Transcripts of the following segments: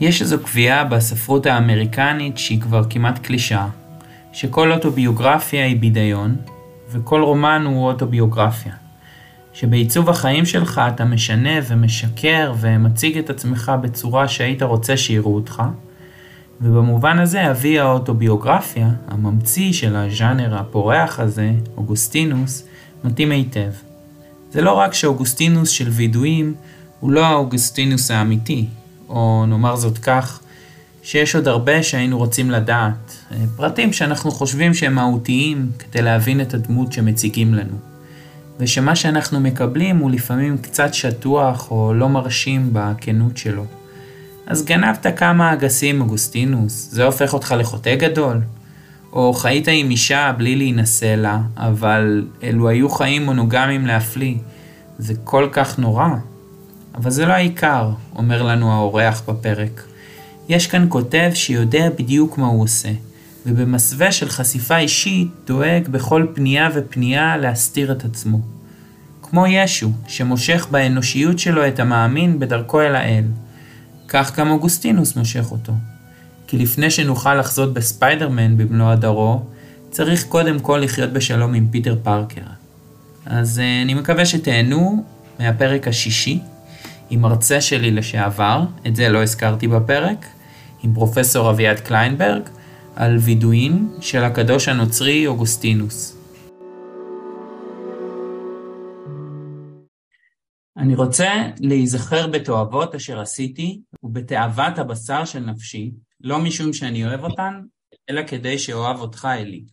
יש איזו קביעה בספרות האמריקנית שהיא כבר כמעט קלישאה, שכל אוטוביוגרפיה היא בידיון, וכל רומן הוא אוטוביוגרפיה. שבעיצוב החיים שלך אתה משנה ומשקר ומציג את עצמך בצורה שהיית רוצה שיראו אותך, ובמובן הזה אבי האוטוביוגרפיה, הממציא של הז'אנר הפורח הזה, אוגוסטינוס, מתאים היטב. זה לא רק שאוגוסטינוס של וידויים הוא לא האוגוסטינוס האמיתי, או נאמר זאת כך, שיש עוד הרבה שהיינו רוצים לדעת, פרטים שאנחנו חושבים שהם מהותיים כדי להבין את הדמות שמציגים לנו. ושמה שאנחנו מקבלים הוא לפעמים קצת שטוח או לא מרשים בכנות שלו. אז גנבת כמה אגסים אוגוסטינוס, זה הופך אותך לחוטא גדול? או חיית עם אישה בלי להינשא לה, אבל אלו היו חיים מונוגמיים להפליא, זה כל כך נורא. אבל זה לא העיקר, אומר לנו האורח בפרק. יש כאן כותב שיודע בדיוק מה הוא עושה, ובמסווה של חשיפה אישית דואג בכל פנייה ופנייה להסתיר את עצמו. כמו ישו, שמושך באנושיות שלו את המאמין בדרכו אל האל. כך גם אוגוסטינוס מושך אותו. כי לפני שנוכל לחזות בספיידרמן במלוא הדרו, צריך קודם כל לחיות בשלום עם פיטר פארקר. אז uh, אני מקווה שתהנו מהפרק השישי עם מרצה שלי לשעבר, את זה לא הזכרתי בפרק, עם פרופסור אביעד קליינברג, על וידויים של הקדוש הנוצרי אוגוסטינוס. אני רוצה להיזכר בתועבות אשר עשיתי ובתאוות הבשר של נפשי, לא משום שאני אוהב אותן, אלא כדי שאוהב אותך אלי.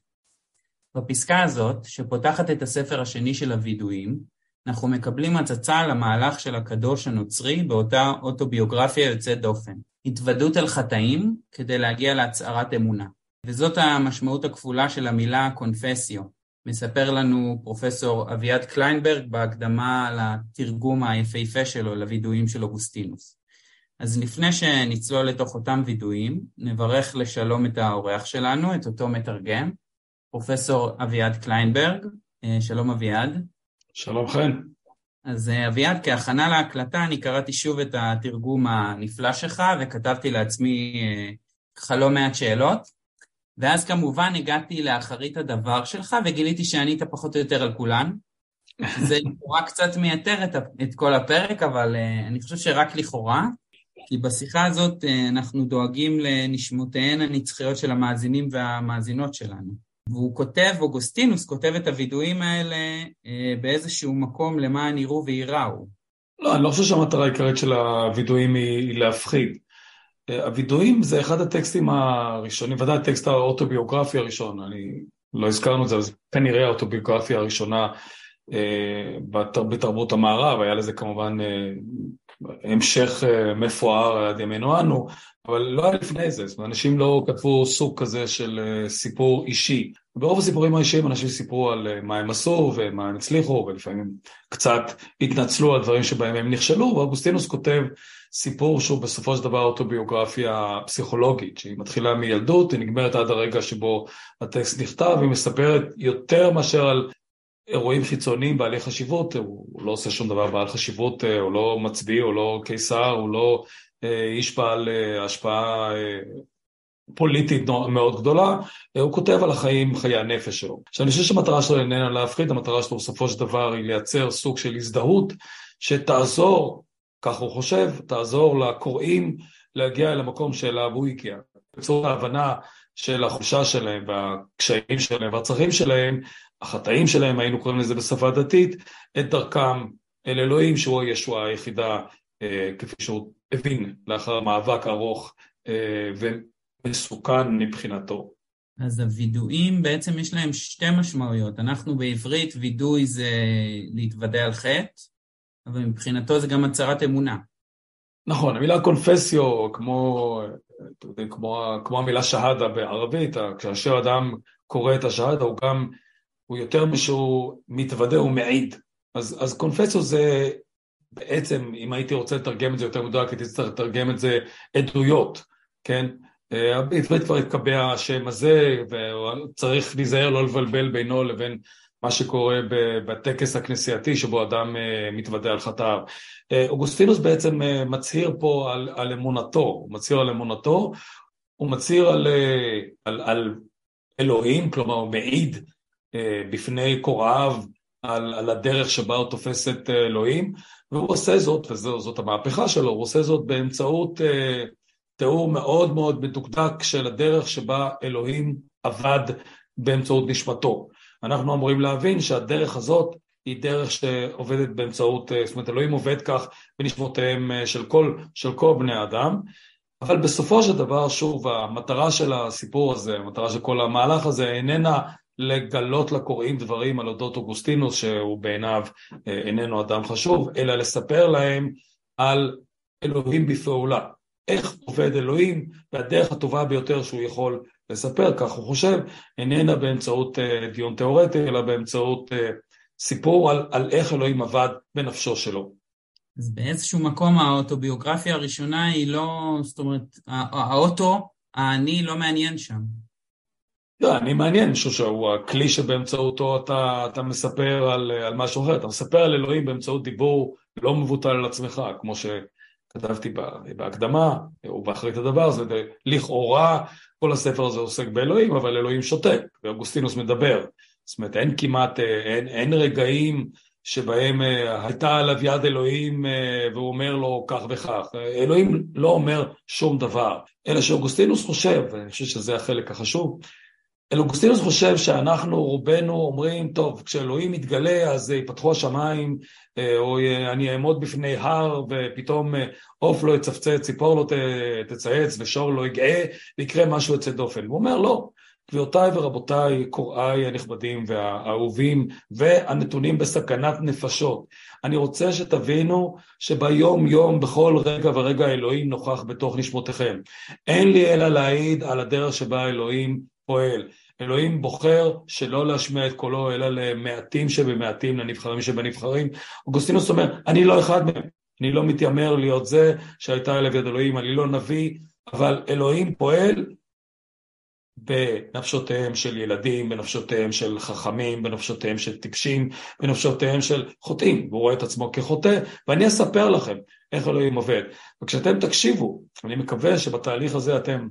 בפסקה הזאת, שפותחת את הספר השני של הווידויים, אנחנו מקבלים הצצה על המהלך של הקדוש הנוצרי באותה אוטוביוגרפיה יוצאת דופן. התוודות על חטאים כדי להגיע להצהרת אמונה. וזאת המשמעות הכפולה של המילה קונפסיו. מספר לנו פרופסור אביעד קליינברג בהקדמה לתרגום היפהפה שלו לוידויים של אוגוסטינוס. אז לפני שנצלול לתוך אותם וידויים, נברך לשלום את האורח שלנו, את אותו מתרגם, פרופסור אביעד קליינברג. שלום אביעד. שלום חן. אז אביעד, כהכנה להקלטה, אני קראתי שוב את התרגום הנפלא שלך וכתבתי לעצמי ככה לא מעט שאלות, ואז כמובן הגעתי לאחרית הדבר שלך וגיליתי שענית פחות או יותר על כולן. זה לכאורה קצת מייתר את, את כל הפרק, אבל אני חושב שרק לכאורה, כי בשיחה הזאת אנחנו דואגים לנשמותיהן הנצחיות של המאזינים והמאזינות שלנו. והוא כותב, אוגוסטינוס כותב את הווידואים האלה אה, באיזשהו מקום למען יראו וייראו. לא, אני לא חושב שהמטרה העיקרית של הווידואים היא להפחיד. אה, הווידואים זה אחד הטקסטים הראשונים, ודאי הטקסט האוטוביוגרפי הראשון, אני לא הזכרנו את זה, אז כנראה האוטוביוגרפיה הראשונה אה, בתרבות המערב, היה לזה כמובן המשך מפואר עד ימינו אנו, אבל לא היה לפני זה, זאת אומרת, אנשים לא כתבו סוג כזה של אה, סיפור אישי. ברוב הסיפורים האישיים אנשים סיפרו על אה, מה הם עשו ומה הם הצליחו, ולפעמים קצת התנצלו על דברים שבהם הם נכשלו, ואוגוסטינוס כותב סיפור שהוא בסופו של דבר אוטוביוגרפיה פסיכולוגית, שהיא מתחילה מילדות, היא נגמרת עד הרגע שבו הטקסט נכתב, היא מספרת יותר מאשר על אירועים חיצוניים בעלי חשיבות, הוא לא עושה שום דבר בעל חשיבות, אה, הוא לא מצביא, הוא לא קיסר, הוא לא איש בעל אה, השפעה אה, פוליטית מאוד גדולה, הוא כותב על החיים, חיי הנפש שלו. עכשיו אני חושב שהמטרה שלו איננה להפחיד, המטרה שלו בסופו של דבר היא לייצר סוג של הזדהות שתעזור, כך הוא חושב, תעזור לקוראים להגיע אל המקום שאליו הוא הגיע. בצורת ההבנה של החולשה שלהם והקשיים שלהם והצרכים שלהם, החטאים שלהם, היינו קוראים לזה בשפה דתית, את דרכם אל אלוהים שהוא הישועה היחידה כפי שהוא הבין לאחר מאבק ארוך אה, ומסוכן מבחינתו. אז הווידואים בעצם יש להם שתי משמעויות. אנחנו בעברית, וידוי זה להתוודע על חטא, אבל מבחינתו זה גם הצהרת אמונה. נכון, המילה קונפסיו, כמו, כמו, כמו המילה שהדה בערבית, כאשר אדם קורא את השהדה, הוא גם, הוא יותר משהוא מתוודה, הוא מעיד. אז, אז קונפסיו זה בעצם, אם הייתי רוצה לתרגם את זה יותר מדויק, הייתי צריך לתרגם את זה עדויות, כן? אה, בעברית כבר התקבע השם הזה, וצריך להיזהר לא לבלבל בינו לבין מה שקורה בטקס הכנסייתי שבו אדם מתוודה על חטאיו. אוגוסטינוס בעצם מצהיר פה על, על אמונתו, הוא מצהיר על אמונתו, הוא מצהיר על, על, על אלוהים, כלומר הוא מעיד בפני קוראיו על, על הדרך שבה הוא תופס את אלוהים, והוא עושה זאת, וזאת המהפכה שלו, הוא עושה זאת באמצעות uh, תיאור מאוד מאוד מדוקדק של הדרך שבה אלוהים עבד באמצעות נשמתו. אנחנו אמורים להבין שהדרך הזאת היא דרך שעובדת באמצעות, uh, זאת אומרת אלוהים עובד כך בנשמותיהם uh, של כל, של כל בני אדם, אבל בסופו של דבר, שוב, המטרה של הסיפור הזה, המטרה של כל המהלך הזה איננה לגלות לקוראים דברים על אודות אוגוסטינוס שהוא בעיניו אה, איננו אדם חשוב, אלא לספר להם על אלוהים בפעולה. איך עובד אלוהים, והדרך הטובה ביותר שהוא יכול לספר, כך הוא חושב, איננה באמצעות אה, דיון תיאורטי, אלא באמצעות אה, סיפור על, על איך אלוהים עבד בנפשו שלו. אז באיזשהו מקום האוטוביוגרפיה הראשונה היא לא, זאת אומרת, האוטו, האני לא מעניין שם. לא, אני מעניין, חושב שהוא הכלי שבאמצעותו אתה, אתה מספר על, על משהו אחר, אתה מספר על אלוהים באמצעות דיבור לא מבוטל על עצמך, כמו שכתבתי בהקדמה, או באחרית הדבר הזה, לכאורה כל הספר הזה עוסק באלוהים, אבל אלוהים שותק, ואוגוסטינוס מדבר. זאת אומרת, אין כמעט, אין, אין רגעים שבהם אה, הייתה עליו יד אלוהים אה, והוא אומר לו כך וכך. אלוהים לא אומר שום דבר, אלא שאוגוסטינוס חושב, ואני חושב שזה החלק החשוב, אלוגוסטינוס חושב שאנחנו רובנו אומרים, טוב, כשאלוהים יתגלה אז יפתחו השמיים, אה, או אני אעמוד בפני הר ופתאום אה, עוף לא יצפצץ, ציפור לא תצייץ ושור לא יגאה, ויקרה משהו יוצא דופן. הוא אומר, לא, גבירותיי ורבותיי, קוראיי הנכבדים והאהובים והנתונים בסכנת נפשות. אני רוצה שתבינו שביום יום, בכל רגע ורגע אלוהים נוכח בתוך נשמותיכם. אין לי אלא להעיד על הדרך שבה אלוהים פועל. אלוהים בוחר שלא להשמיע את קולו אלא למעטים שבמעטים, לנבחרים שבנבחרים. אוגוסטינוס אומר, אני לא אחד מהם, אני לא מתיימר להיות זה שהייתה אליו יד אלוהים, אני לא נביא, אבל אלוהים פועל בנפשותיהם של ילדים, בנפשותיהם של חכמים, בנפשותיהם של טיפשים, בנפשותיהם של חוטאים, והוא רואה את עצמו כחוטא, ואני אספר לכם איך אלוהים עובד. וכשאתם תקשיבו, אני מקווה שבתהליך הזה אתם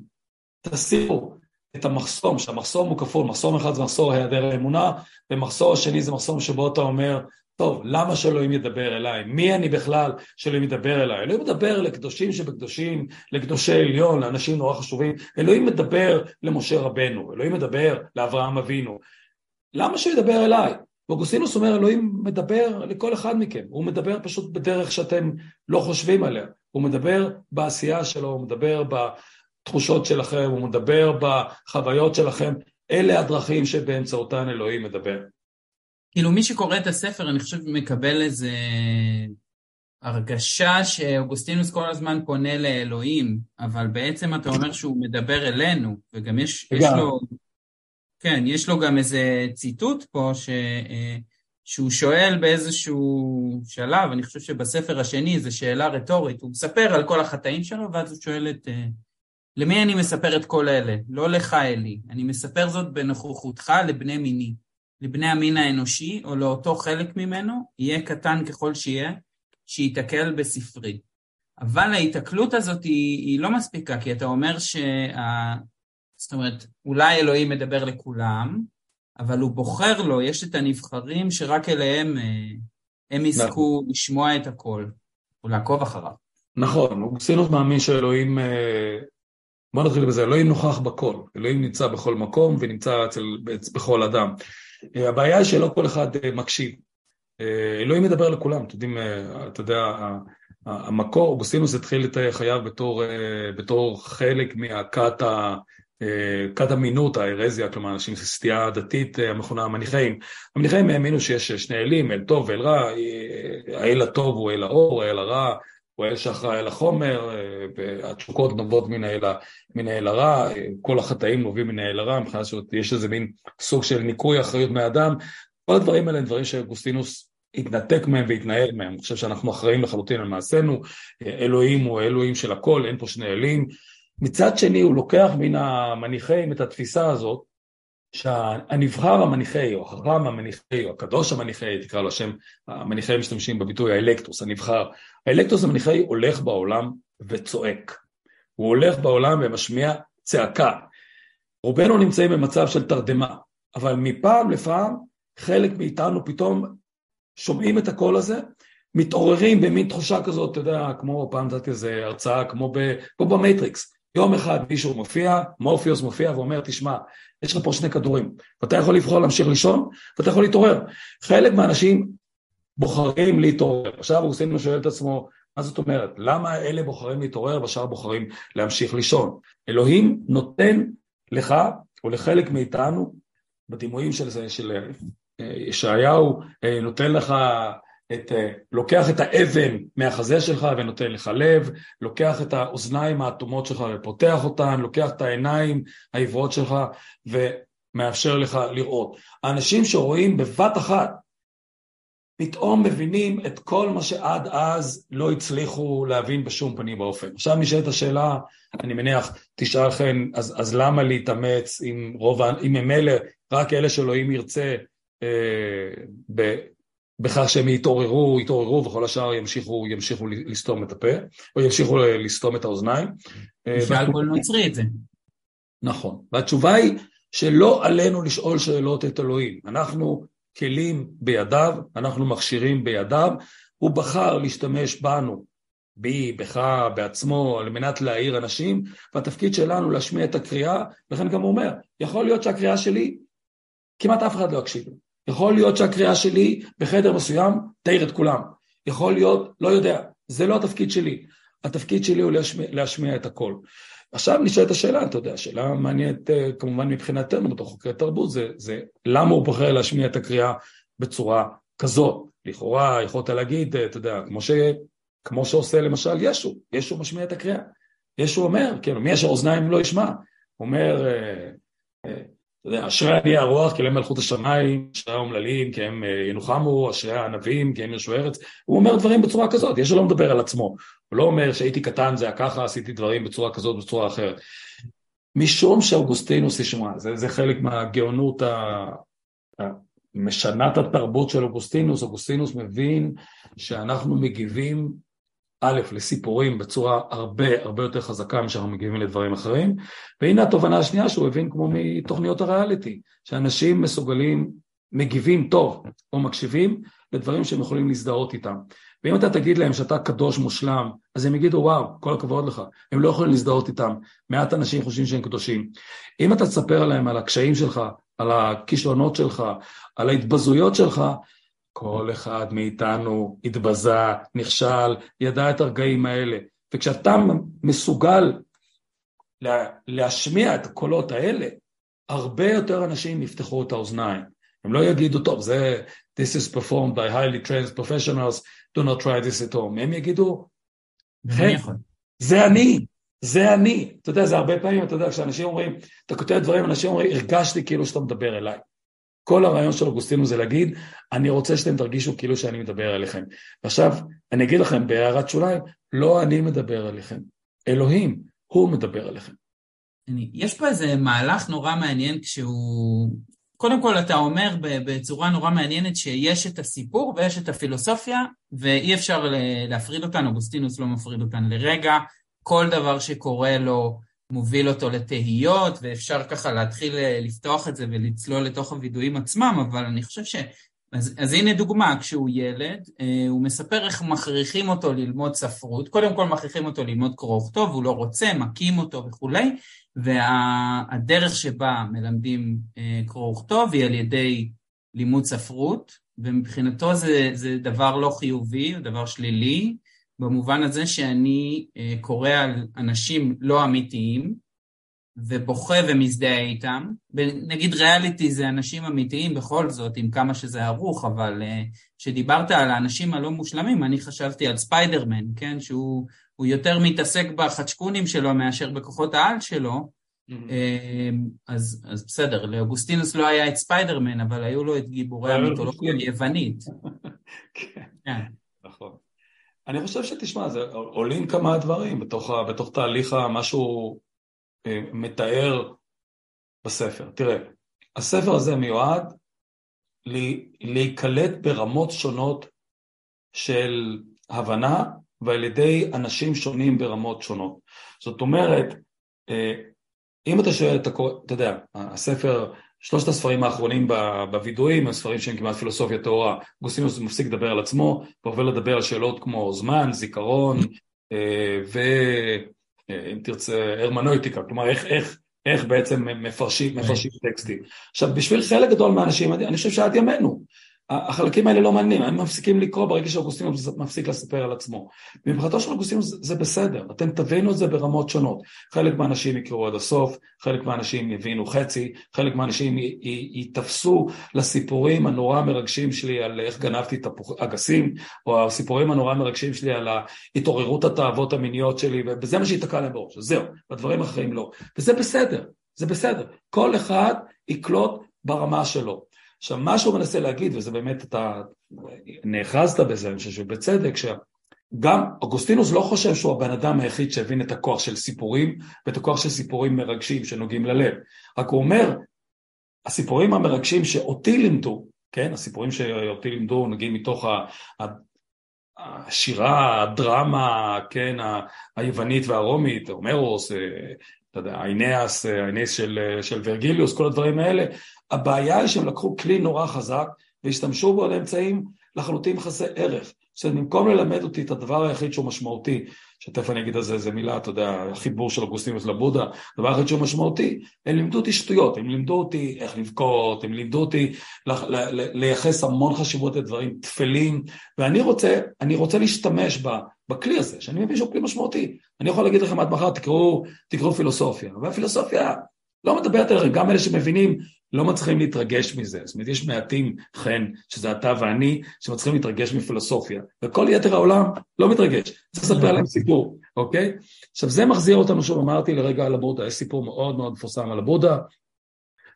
תסירו את המחסום, שהמחסום הוא כפול, מחסום אחד זה מחסור היעדר האמונה, ומחסור השני זה מחסום שבו אתה אומר, טוב, למה שאלוהים ידבר אליי? מי אני בכלל שאלוהים ידבר אליי? אלוהים מדבר לקדושים שבקדושים, לקדושי עליון, לאנשים נורא חשובים. אלוהים מדבר למשה רבנו, אלוהים מדבר לאברהם אבינו. למה שהוא ידבר אליי? ואוגוסטינוס אומר, אלוהים מדבר לכל אחד מכם, הוא מדבר פשוט בדרך שאתם לא חושבים עליה. הוא מדבר בעשייה שלו, הוא מדבר בתחושות שלכם, הוא מדבר בחוויות שלכם, אלה הדרכים שבאמצעותן אלוהים מדבר. כאילו מי שקורא את הספר, אני חושב, מקבל איזה הרגשה שאוגוסטינוס כל הזמן פונה לאלוהים, אבל בעצם אתה אומר שהוא מדבר אלינו, וגם יש, יש לו... כן, יש לו גם איזה ציטוט פה ש... שהוא שואל באיזשהו שלב, אני חושב שבספר השני זו שאלה רטורית, הוא מספר על כל החטאים שלו, ואז הוא שואל את... למי אני מספר את כל אלה? לא לך, אלי. אני מספר זאת בנוכחותך לבני מיני. לבני המין האנושי, או לאותו חלק ממנו, יהיה קטן ככל שיהיה, שייתקל בספרי. אבל ההיתקלות הזאת היא, היא לא מספיקה, כי אתה אומר שה... זאת אומרת, אולי אלוהים מדבר לכולם, אבל הוא בוחר לו, יש את הנבחרים שרק אליהם אה, הם יזכו נכון. לשמוע את הכל, או לעקוב אחריו. נכון, אוגוסטינוס מאמין שאלוהים אה, בוא נתחיל בזה, אלוהים נוכח בכל, אלוהים נמצא בכל מקום ונמצא אצל, בכל אדם. אה, הבעיה היא שלא כל אחד אה, מקשיב. אה, אלוהים מדבר לכולם, אתם יודעים, אתה יודע, המקור, אוגוסטינוס התחיל את חייו בתור, בתור חלק מהכת ה... כת אמינות, ההרזיה, כלומר אנשים של סטייה דתית המכונה המניחאים. המניחאים האמינו שיש שני אלים, אל טוב ואל רע, האל הטוב הוא אל האור, האל הרע הוא האל שאחראי על החומר, אה, והתשוקות נובעות מן האל הרע, אה, כל החטאים נובעים מן האל הרע, מבחינת שיש איזה מין סוג של ניקוי אחריות מאדם, כל הדברים האלה הם דברים שאוגוסטינוס התנתק מהם והתנהל מהם, אני חושב שאנחנו אחראים לחלוטין על מעשינו, אה, אלוהים הוא האלוהים של הכל, אין פה שני אלים. מצד שני הוא לוקח מן המניחים את התפיסה הזאת, שהנבחר המניחי, או החכם המניחי, או הקדוש המניחי, תקרא לו השם, המניחי משתמשים בביטוי האלקטוס, הנבחר. האלקטוס המניחי הולך בעולם וצועק. הוא הולך בעולם ומשמיע צעקה. רובנו נמצאים במצב של תרדמה, אבל מפעם לפעם חלק מאיתנו פתאום שומעים את הקול הזה, מתעוררים במין תחושה כזאת, אתה יודע, כמו פעם נתתי איזה הרצאה, כמו, ב, כמו במטריקס. יום אחד מישהו מופיע, מורפיוס מופיע ואומר, תשמע, יש לך פה שני כדורים, ואתה יכול לבחור להמשיך לישון, ואתה יכול להתעורר. חלק מהאנשים בוחרים להתעורר. עכשיו אוגוסטינו שואל את עצמו, מה זאת אומרת? למה אלה בוחרים להתעורר והשאר בוחרים להמשיך לישון? אלוהים נותן לך, או לחלק מאיתנו, בדימויים של זה, של אה, ישעיהו, אה, נותן לך את, אה, לוקח את האבן מהחזה שלך ונותן לך לב, לוקח את האוזניים האטומות שלך ופותח אותן, לוקח את העיניים העיוורות שלך ומאפשר לך לראות. האנשים שרואים בבת אחת פתאום מבינים את כל מה שעד אז לא הצליחו להבין בשום פנים ואופן. עכשיו נשאלת השאלה, אני מניח, תשאל לכם, אז, אז למה להתאמץ עם רוב, אם הם אלה, רק אלה שאלוהים ירצה אה, בכך שהם יתעוררו, יתעוררו וכל השאר ימשיכו, ימשיכו לסתום את הפה, או ימשיכו לסתום את האוזניים. אה, כל נוצרי את זה. נכון, והתשובה היא שלא עלינו לשאול שאלות את אלוהים, אנחנו כלים בידיו, אנחנו מכשירים בידיו, הוא בחר להשתמש בנו, בי, בך, בעצמו, על מנת להעיר אנשים, והתפקיד שלנו להשמיע את הקריאה, לכן גם הוא אומר, יכול להיות שהקריאה שלי, כמעט אף אחד לא יקשיב. יכול להיות שהקריאה שלי בחדר מסוים תעיר את כולם. יכול להיות, לא יודע, זה לא התפקיד שלי. התפקיד שלי הוא להשמיע, להשמיע את הכל. עכשיו נשאלת השאלה, אתה יודע, שאלה מעניינת אה, כמובן מבחינתנו בתוך חוקרי תרבות, זה, זה למה הוא בוחר להשמיע את הקריאה בצורה כזאת. לכאורה יכולת להגיד, אה, אתה יודע, כמו, ש, כמו שעושה למשל ישו, ישו משמיע את הקריאה. ישו אומר, כן, מי אשר אוזניים לא ישמע. אומר, אה, אשרי עניי הרוח כי להם מלכות השמיים, אשרי האומללים כי הם אה, ינוחמו, אשרי הענבים כי הם ירשו ארץ. הוא אומר דברים בצורה כזאת, יש לא מדבר על עצמו. הוא לא אומר שהייתי קטן זה היה ככה, עשיתי דברים בצורה כזאת, בצורה אחרת. משום שאוגוסטינוס ישמע, זה, זה חלק מהגאונות המשנת התרבות של אוגוסטינוס, אוגוסטינוס מבין שאנחנו מגיבים א', לסיפורים בצורה הרבה הרבה יותר חזקה משאנחנו מגיבים לדברים אחרים, והנה התובנה השנייה שהוא הבין כמו מתוכניות הריאליטי, שאנשים מסוגלים, מגיבים טוב או מקשיבים לדברים שהם יכולים להזדהות איתם. ואם אתה תגיד להם שאתה קדוש מושלם, אז הם יגידו וואו, כל הכבוד לך, הם לא יכולים להזדהות איתם, מעט אנשים חושבים שהם קדושים. אם אתה תספר להם על הקשיים שלך, על הכישלונות שלך, על ההתבזויות שלך, כל אחד מאיתנו התבזה, נכשל, ידע את הרגעים האלה. וכשאתה מסוגל לה, להשמיע את הקולות האלה, הרבה יותר אנשים יפתחו את האוזניים. הם לא יגידו, טוב, זה, this is performed by highly trained professionals, do not try this at home. הם יגידו, hey, זה אני, זה אני. אתה יודע, זה הרבה פעמים, אתה יודע, כשאנשים אומרים, אתה כותב דברים, אנשים אומרים, הרגשתי כאילו שאתה מדבר אליי. כל הרעיון של אוגוסטינוס זה להגיד, אני רוצה שאתם תרגישו כאילו שאני מדבר אליכם. ועכשיו, אני אגיד לכם בהערת שוליים, לא אני מדבר אליכם, אלוהים, הוא מדבר אליכם. יש פה איזה מהלך נורא מעניין כשהוא... קודם כל אתה אומר בצורה נורא מעניינת שיש את הסיפור ויש את הפילוסופיה ואי אפשר להפריד אותן, אוגוסטינוס לא מפריד אותן לרגע, כל דבר שקורה לו מוביל אותו לתהיות, ואפשר ככה להתחיל אה, לפתוח את זה ולצלול לתוך הווידואים עצמם, אבל אני חושב ש... אז, אז הנה דוגמה, כשהוא ילד, אה, הוא מספר איך מכריחים אותו ללמוד ספרות, קודם כל מכריחים אותו ללמוד קרוא וכתוב, הוא לא רוצה, מכים אותו וכולי, והדרך שבה מלמדים אה, קרוא וכתוב היא על ידי לימוד ספרות, ומבחינתו זה, זה דבר לא חיובי, דבר שלילי, במובן הזה שאני אה, קורא על אנשים לא אמיתיים ובוכה ומזדהה איתם. נגיד ריאליטי זה אנשים אמיתיים בכל זאת, עם כמה שזה ערוך, אבל אה, כשדיברת על האנשים הלא מושלמים, אני חשבתי על ספיידרמן, כן? שהוא יותר מתעסק בחצ'קונים שלו מאשר בכוחות העל שלו. אהמ. אז, אז בסדר, לאוגוסטינוס לא היה את ספיידרמן, אבל היו לו את גיבורי המיתולוגיה היוונית. כן, כן. אני חושב שתשמע, זה עולים כמה דברים בתוך, בתוך תהליך מה שהוא אה, מתאר בספר. תראה, הספר הזה מיועד להיקלט ברמות שונות של הבנה ועל ידי אנשים שונים ברמות שונות. זאת אומרת, אה, אם אתה שואל, אתה, אתה יודע, הספר, שלושת הספרים האחרונים בווידואים, הספרים שהם כמעט פילוסופיה טהורה, גוסינוס מפסיק לדבר על עצמו, ועובר לדבר על שאלות כמו זמן, זיכרון, אה, ואם תרצה, הרמנויטיקה, כלומר איך, איך, איך בעצם מפרשים, מפרשים טקסטים. עכשיו, בשביל חלק גדול מהאנשים, אני חושב שעד ימינו, החלקים האלה לא מעניינים, הם מפסיקים לקרוא ברגע שאוגוסטינוס מפסיק לספר על עצמו. מבחינתו של אוגוסטינוס זה בסדר, אתם תבינו את זה ברמות שונות. חלק מהאנשים יקראו עד הסוף, חלק מהאנשים יבינו חצי, חלק מהאנשים ייתפסו לסיפורים הנורא מרגשים שלי על איך גנבתי את האגסים, או הסיפורים הנורא מרגשים שלי על התעוררות התאוות המיניות שלי, וזה מה שייתקע להם בראש, זהו, בדברים האחרים לא. וזה בסדר, זה בסדר. כל אחד יקלוט ברמה שלו. עכשיו, מה שהוא מנסה להגיד, וזה באמת, אתה נאחזת בזה, אני חושב שבצדק, שגם אוגוסטינוס לא חושב שהוא הבן אדם היחיד שהבין את הכוח של סיפורים, ואת הכוח של סיפורים מרגשים שנוגעים ללב. רק הוא אומר, הסיפורים המרגשים שאותי לימדו, כן, הסיפורים שאותי לימדו, נגיד מתוך. השירה, הדרמה, כן, היוונית והרומית, הומרוס, אה, אתה יודע, האיניאס, האיניאס של, של ורגליוס, כל הדברים האלה, הבעיה היא שהם לקחו כלי נורא חזק והשתמשו בו לאמצעים לחלוטין חסרי ערך. זאת אומרת, במקום ללמד אותי את הדבר היחיד שהוא משמעותי, שתכף אני אגיד על זה איזה מילה, אתה יודע, החיבור של אוגוסטינוס לבודה, הדבר היחיד שהוא משמעותי, הם לימדו אותי שטויות, הם לימדו אותי איך לבכות, הם לימדו אותי לייחס המון חשיבות לדברים טפלים, ואני רוצה, אני רוצה להשתמש ב, בכלי הזה, שאני מבין שהוא כלי משמעותי. אני יכול להגיד לכם עד מחר, תקראו, תקראו פילוסופיה, והפילוסופיה לא מדברת עליכם, גם אלה שמבינים לא מצליחים להתרגש מזה. זאת אומרת, יש מעטים, חן, שזה אתה ואני, שמצליחים להתרגש מפילוסופיה, וכל יתר העולם לא מתרגש. צריך לספר להם סיפור, אוקיי? עכשיו, זה מחזיר אותנו, שוב אמרתי לרגע על הבודה, יש סיפור מאוד מאוד מפורסם על הבודה,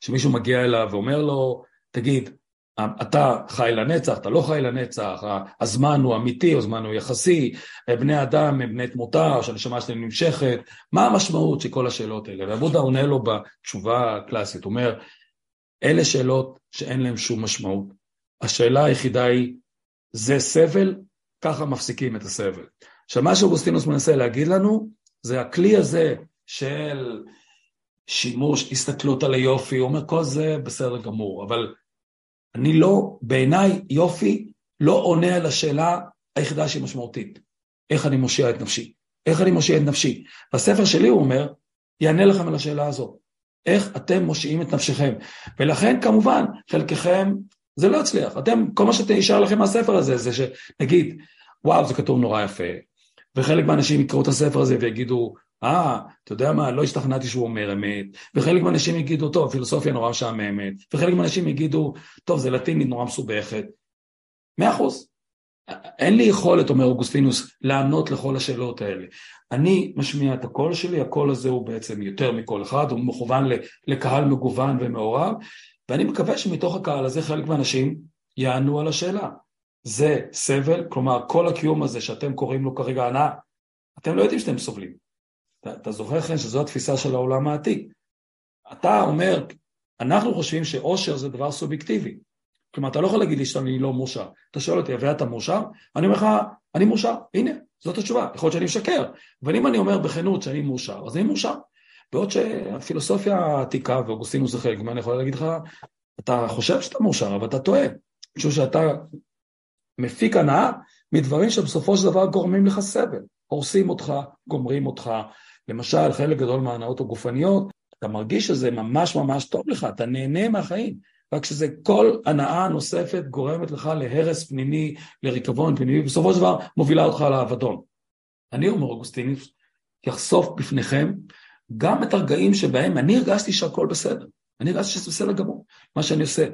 שמישהו מגיע אליו ואומר לו, תגיד, אתה חי לנצח, אתה לא חי לנצח, הזמן הוא אמיתי, הזמן הוא יחסי, בני אדם הם בני תמותה, שהנשמה שלהם נמשכת, מה המשמעות של כל השאלות האלה? והבודה עונה לו בתשובה הקלאסית, הוא אומר, אלה שאלות שאין להן שום משמעות. השאלה היחידה היא, זה סבל? ככה מפסיקים את הסבל. עכשיו, מה שאוגוסטינוס מנסה להגיד לנו, זה הכלי הזה של שימוש, הסתכלות על היופי, הוא אומר, כל זה בסדר גמור, אבל אני לא, בעיניי יופי לא עונה על השאלה היחידה שהיא משמעותית. איך אני מושיע את נפשי? איך אני מושיע את נפשי? בספר שלי הוא אומר, יענה לכם על השאלה הזאת. איך אתם מושיעים את נפשכם? ולכן כמובן, חלקכם זה לא יצליח. אתם, כל מה שנשאר לכם מהספר הזה, זה שנגיד, וואו, זה כתוב נורא יפה. וחלק מהאנשים יקראו את הספר הזה ויגידו, אה, אתה יודע מה, לא השתכנעתי שהוא אומר אמת, וחלק מהאנשים יגידו, טוב, פילוסופיה נורא משעממת, וחלק מהאנשים יגידו, טוב, זה לטינית נורא מסובכת. מאה אחוז. אין לי יכולת, אומר אוגוסטינוס, לענות לכל השאלות האלה. אני משמיע את הקול שלי, הקול הזה הוא בעצם יותר מכל אחד, הוא מכוון לקהל מגוון ומעורב, ואני מקווה שמתוך הקהל הזה חלק מהאנשים יענו על השאלה. זה סבל, כלומר כל הקיום הזה שאתם קוראים לו כרגע הנאה, אתם לא יודעים שאתם סובלים. אתה, אתה זוכר לכם שזו התפיסה של העולם העתיק. אתה אומר, אנחנו חושבים שאושר זה דבר סובייקטיבי. כלומר, אתה לא יכול להגיד לי שאני לא מאושר. אתה שואל אותי, ואתה מאושר? אני אומר לך, אני מאושר, הנה, זאת התשובה. יכול להיות שאני משקר, אבל אם אני אומר בכנות שאני מאושר, אז אני מאושר. בעוד שהפילוסופיה העתיקה, ואוגוסטינוס זה חלק אני יכול להגיד לך, אתה חושב שאתה מאושר, אבל אתה טועה. משום שאתה מפיק הנאה מדברים שבסופו של דבר גורמים לך סבל. הורסים אותך, גומרים אותך. למשל, חלק גדול מההנאות הגופניות, אתה מרגיש שזה ממש ממש טוב לך, אתה נהנה מהחיים. רק שזה כל הנאה נוספת גורמת לך להרס פנימי, לריקבון פנימי, ובסופו של דבר מובילה אותך לאבדון. אני אומר אוגוסטינוס, יחשוף בפניכם גם את הרגעים שבהם אני הרגשתי שהכל בסדר. אני הרגשתי שזה בסדר גמור, מה שאני עושה.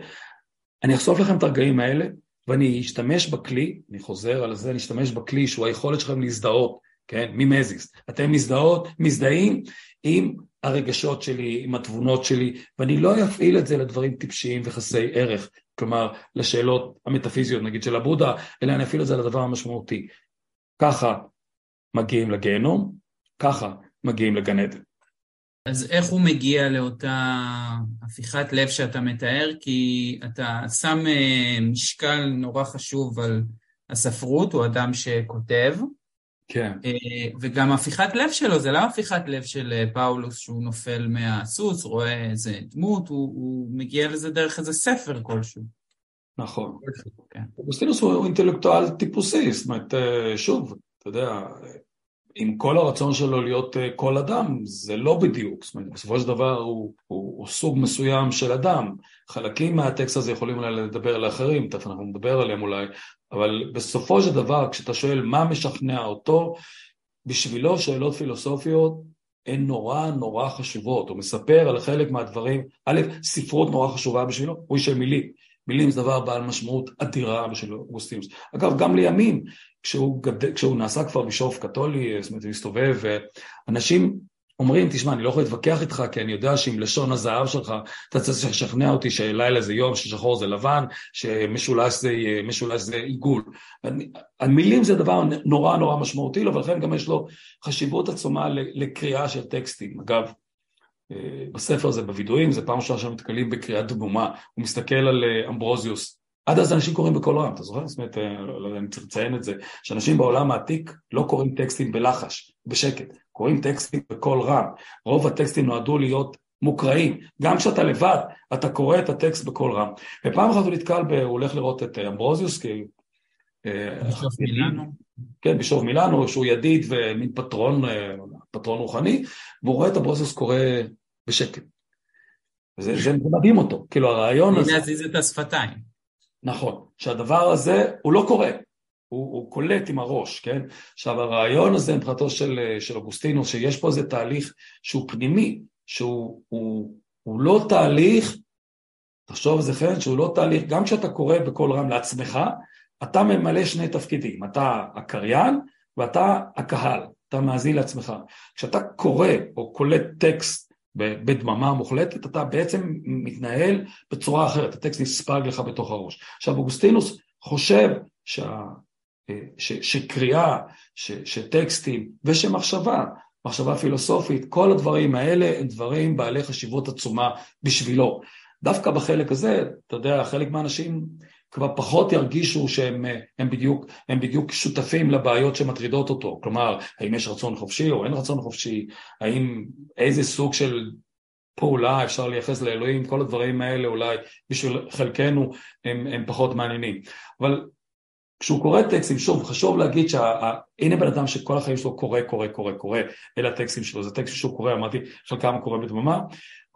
אני אחשוף לכם את הרגעים האלה, ואני אשתמש בכלי, אני חוזר על זה, אני אשתמש בכלי שהוא היכולת שלכם להזדהות, כן, ממזיס. אתם מזדהות, מזדהים עם הרגשות שלי, עם התבונות שלי, ואני לא אפעיל את זה לדברים טיפשיים וחסרי ערך, כלומר, לשאלות המטאפיזיות, נגיד, של הבודה, אלא אני אפעיל את זה לדבר המשמעותי. ככה מגיעים לגיהנום, ככה מגיעים לגן עדן. אז איך הוא מגיע לאותה הפיכת לב שאתה מתאר? כי אתה שם אה, משקל נורא חשוב על הספרות, הוא אדם שכותב. כן. אה, וגם הפיכת לב שלו, זה לא הפיכת לב של אה, פאולוס שהוא נופל מהסוס, רואה איזה דמות, הוא, הוא מגיע לזה דרך איזה ספר כלשהו. נכון. כן. אוגוסטינוס הוא אינטלקטואל טיפוסי, זאת אומרת, שוב, אתה יודע, עם כל הרצון שלו להיות אה, כל אדם, זה לא בדיוק, זאת אומרת, בסופו של דבר הוא, הוא, הוא סוג מסוים של אדם. חלקים מהטקסט הזה יכולים אולי לדבר לאחרים, תכף אנחנו נדבר עליהם אולי, אבל בסופו של דבר, כשאתה שואל מה משכנע אותו, בשבילו שאלות פילוסופיות הן נורא נורא חשובות. הוא מספר על חלק מהדברים, א', ספרות נורא חשובה בשבילו, הוא איש של מילים. מילים זה דבר בעל משמעות אדירה בשביל אוגוסטינוס. אגב, גם לימים, כשהוא, גד... כשהוא נעשה כבר בישוף קתולי, זאת אומרת, הוא מסתובב, ואנשים אומרים, תשמע, אני לא יכול להתווכח איתך, כי אני יודע שעם לשון הזהב שלך, אתה צריך לשכנע אותי שלילה זה יום, ששחור זה לבן, שמשולש זה, משולש זה עיגול. המילים זה דבר נורא נורא משמעותי לו, ולכן גם יש לו חשיבות עצומה לקריאה של טקסטים. אגב, אה, בספר הזה, בווידואים, זה פעם ראשונה שאנחנו מתקלים בקריאת דמומה, הוא מסתכל על אה, אמברוזיוס, עד אז אנשים קוראים בקול רם, אתה זוכר? זאת אומרת, אה, לא, לא יודע אם צריך לציין את זה, שאנשים בעולם העתיק לא קוראים טקסטים בלחש, בשקט, קוראים טקסטים בקול רם. רוב הטקסטים נועדו להיות מוקראים. גם כשאתה לבד, אתה קורא את הטקסט בקול רם. ופעם אחת הוא נתקל, ב, הוא הולך לראות את אמברוזיוס, כי... בישוף מילאנו. כן, בישוף מילאנו, שהוא ידיד ומין פטרון, פטרון רוחני, והוא רואה את אמברוזיוס קורא בשקט. זה, זה מדהים אותו, כאילו הרעיון הזה... להזיז את השפתיים. נכון, שהדבר הזה, הוא לא קורה, הוא, הוא קולט עם הראש, כן? עכשיו הרעיון הזה מבחינתו של, של אוגוסטינוס, שיש פה איזה תהליך שהוא פנימי, שהוא הוא, הוא לא תהליך, תחשוב על זה כן, שהוא לא תהליך, גם כשאתה קורא בקול רם לעצמך, אתה ממלא שני תפקידים, אתה הקריין ואתה הקהל, אתה מאזין לעצמך. כשאתה קורא או קולט טקסט בדממה מוחלטת, אתה בעצם מתנהל בצורה אחרת, הטקסט נספג לך בתוך הראש. עכשיו אוגוסטינוס חושב שה, ש, שקריאה, ש, שטקסטים ושמחשבה, מחשבה פילוסופית, כל הדברים האלה הם דברים בעלי חשיבות עצומה בשבילו. דווקא בחלק הזה, אתה יודע, חלק מהאנשים כבר פחות ירגישו שהם הם בדיוק, הם בדיוק שותפים לבעיות שמטרידות אותו. כלומר, האם יש רצון חופשי או אין רצון חופשי, האם איזה סוג של פעולה אפשר לייחס לאלוהים, כל הדברים האלה אולי בשביל חלקנו הם, הם פחות מעניינים. אבל כשהוא קורא טקסטים, שוב, חשוב להגיד שהנה בן אדם שכל החיים שלו קורא, קורא, קורא, קורא, אלה הטקסטים שלו, זה טקסטים שהוא קורא, אמרתי, חלקם קורא בדממה,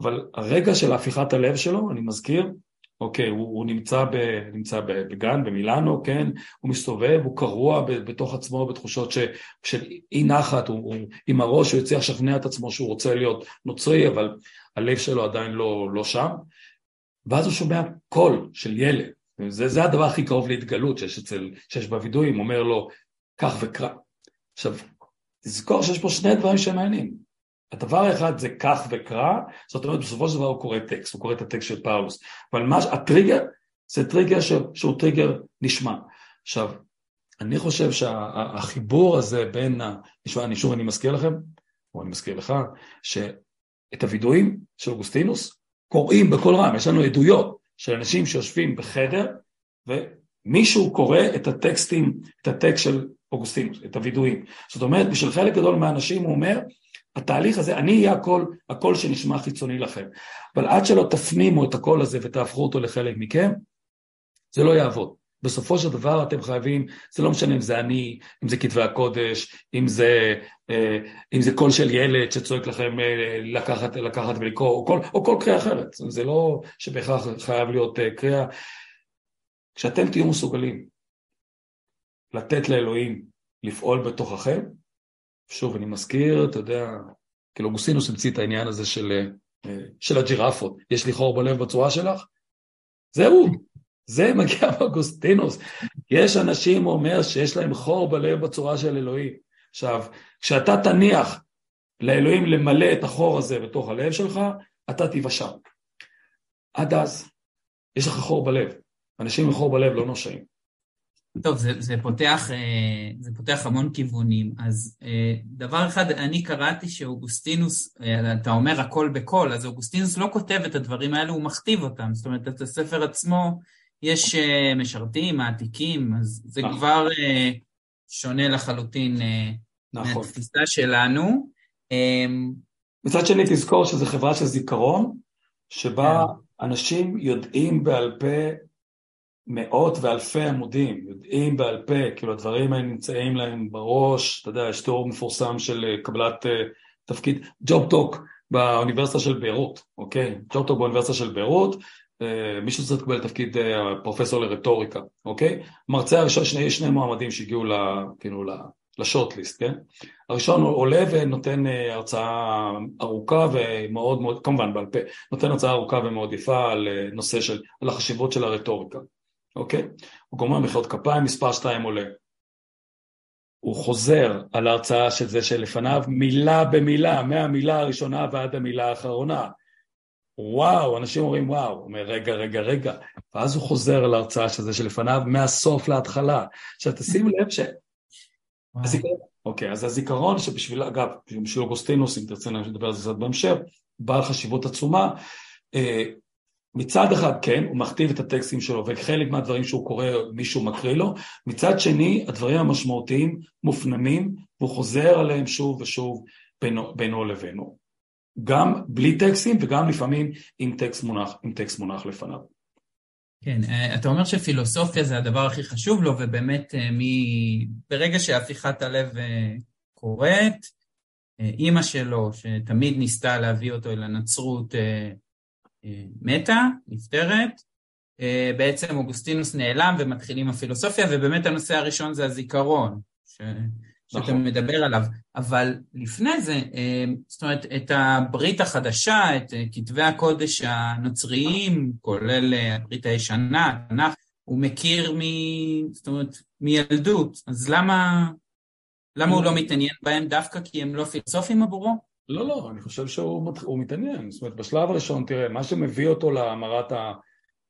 אבל הרגע של הפיכת הלב שלו, אני מזכיר, אוקיי, הוא, הוא נמצא, ב, נמצא בגן, במילאנו, כן, הוא מסתובב, הוא קרוע בתוך עצמו בתחושות ש, של אי נחת, הוא, הוא עם הראש, הוא יוצא לשכנע את עצמו שהוא רוצה להיות נוצרי, אבל הלב שלו עדיין לא, לא שם, ואז הוא שומע קול של ילד, זה, זה הדבר הכי קרוב להתגלות שיש, אצל, שיש בווידויים, אומר לו, קח וקרא. עכשיו, תזכור שיש פה שני דברים שמעניינים. הדבר האחד זה קח וקרא, זאת אומרת בסופו של דבר הוא קורא טקסט, הוא קורא את הטקסט של פאולוס, אבל מה, הטריגר זה טריגר ש, שהוא טריגר נשמע. עכשיו, אני חושב שהחיבור שה, הזה בין, נשמע, אני שוב אני מזכיר לכם, או אני מזכיר לך, שאת הווידואים של אוגוסטינוס קוראים בקול רם, יש לנו עדויות של אנשים שיושבים בחדר ומישהו קורא את הטקסטים, את הטקסט של אוגוסטינוס, את הווידואים. זאת אומרת, בשביל חלק גדול מהאנשים הוא אומר, התהליך הזה, אני אהיה הקול, הקול שנשמע חיצוני לכם. אבל עד שלא תפנימו את הקול הזה ותהפכו אותו לחלק מכם, זה לא יעבוד. בסופו של דבר אתם חייבים, זה לא משנה אם זה אני, אם זה כתבי הקודש, אם זה, אה, אם זה קול של ילד שצועק לכם אה, לקחת, לקחת ולקרוא, או כל, או כל קריאה אחרת. זה לא שבהכרח חייב להיות אה, קריאה. כשאתם תהיו מסוגלים לתת לאלוהים לפעול בתוככם, שוב, אני מזכיר, אתה יודע, כאילו אוגוסטינוס המציא את העניין הזה של, אה, של הג'ירפות. יש לי חור בלב בצורה שלך? זהו, זה מגיע מאוגוסטינוס. יש אנשים, הוא אומר, שיש להם חור בלב בצורה של אלוהים. עכשיו, כשאתה תניח לאלוהים למלא את החור הזה בתוך הלב שלך, אתה תיוושע. עד אז, יש לך חור בלב. אנשים עם חור בלב לא נושאים. טוב, זה, זה, פותח, אה, זה פותח המון כיוונים. אז אה, דבר אחד, אני קראתי שאוגוסטינוס, אה, אתה אומר הכל בקול, אז אוגוסטינוס לא כותב את הדברים האלו, הוא מכתיב אותם. זאת אומרת, את הספר עצמו, יש משרתים, מעתיקים, אז זה נכון. כבר שונה לחלוטין נכון. מהתפיסה שלנו. מצד שני, תזכור שזו חברה של זיכרון, שבה כן. אנשים יודעים בעל פה מאות ואלפי עמודים, יודעים בעל פה, כאילו הדברים האלה נמצאים להם בראש, אתה יודע, יש תיאור מפורסם של אה, קבלת uh, תפקיד, ג'וב טוק באוניברסיטה של ביירות, אוקיי? ג'וב טוק באוניברסיטה של ביירות, uh, מישהו צריך לקבל תפקיד פרופסור לרטוריקה, אוקיי? מרצה הראשון, שני, שני מועמדים שהגיעו ל, כאילו, לשורטליסט, כן? הראשון עולה ונותן הרצאה ארוכה ומאוד מאוד, כמובן בעל פה, נותן הרצאה ארוכה ומאוד יפה על נושא של, על החשיבות של הרטוריקה. אוקיי? הוא גומר מחיאות כפיים, מספר שתיים עולה. הוא חוזר על ההרצאה של זה שלפניו מילה במילה, מהמילה הראשונה ועד המילה האחרונה. וואו, אנשים אומרים וואו, הוא אומר רגע, רגע, רגע, ואז הוא חוזר על ההרצאה של זה שלפניו מהסוף להתחלה. עכשיו תשים לב ש... הזיכרון, אוקיי, אז הזיכרון שבשביל, אגב, בשביל אוגוסטינוס, אם תרצה לדבר על זה קצת בהמשך, בעל חשיבות עצומה, אה, מצד אחד כן, הוא מכתיב את הטקסטים שלו וחלק מהדברים שהוא קורא מישהו מקריא לו, מצד שני הדברים המשמעותיים מופנמים והוא חוזר עליהם שוב ושוב בינו, בינו לבינו. גם בלי טקסטים וגם לפעמים עם טקסט מונח, עם טקסט מונח לפניו. כן, אה, אתה אומר שפילוסופיה זה הדבר הכי חשוב לו, ובאמת אה, מ... ברגע שהפיכת הלב אה, קורית, אימא שלו, שתמיד ניסתה להביא אותו אל הנצרות, מתה, נפטרת, אה, בעצם אוגוסטינוס נעלם ומתחילים הפילוסופיה, ובאמת הנושא הראשון זה הזיכרון, ש... שאתה נכון. מדבר עליו. אבל לפני זה, אה, זאת אומרת, את הברית החדשה, את אה, כתבי הקודש הנוצריים, כולל הברית הישנה, התנ"ך, הוא מכיר מ... זאת אומרת, מילדות, אז למה, למה הוא לא מתעניין בהם דווקא כי הם לא פילוסופים עבורו? לא, לא, אני חושב שהוא מתעניין. זאת אומרת, בשלב הראשון, תראה, מה שמביא אותו להמרת ה...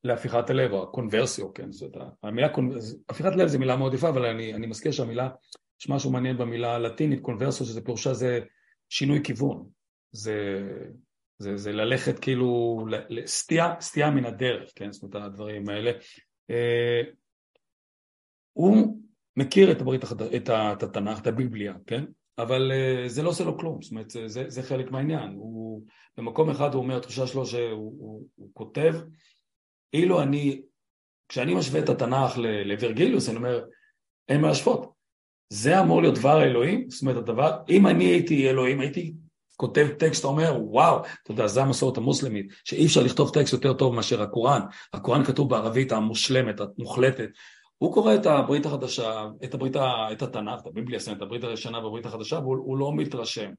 להפיכת הלב, או הקונברסיו, כן, זאת המילה, הפיכת לב זה מילה מאוד יפה, אבל אני, אני מזכיר שהמילה, יש משהו מעניין במילה הלטינית, קונברסיו, שזה פירושה זה שינוי כיוון. זה, זה, זה ללכת כאילו, סטייה, סטייה מן הדרך, כן, זאת אומרת, הדברים האלה. אה, הוא מכיר את הברית, את, את התנ"ך, את הביבליה, כן? אבל uh, זה לא עושה לו כלום, זאת אומרת, זה, זה חלק מהעניין. הוא, במקום אחד הוא אומר, התחושה שלו שהוא הוא, הוא כותב, אילו אני, כשאני משווה את התנ"ך לווירגילוס, אני אומר, אין מה להשוות. זה אמור להיות דבר האלוהים, זאת אומרת, הדבר, אם אני הייתי אלוהים, הייתי כותב טקסט, אומר, וואו, אתה יודע, זה המסורת המוסלמית, שאי אפשר לכתוב טקסט יותר טוב מאשר הקוראן. הקוראן כתוב בערבית המושלמת, המוחלטת. הוא קורא את הברית החדשה, את הברית, את התנ"ך, את הביבליה, את הברית הראשונה והברית החדשה, והוא לא מתרשם.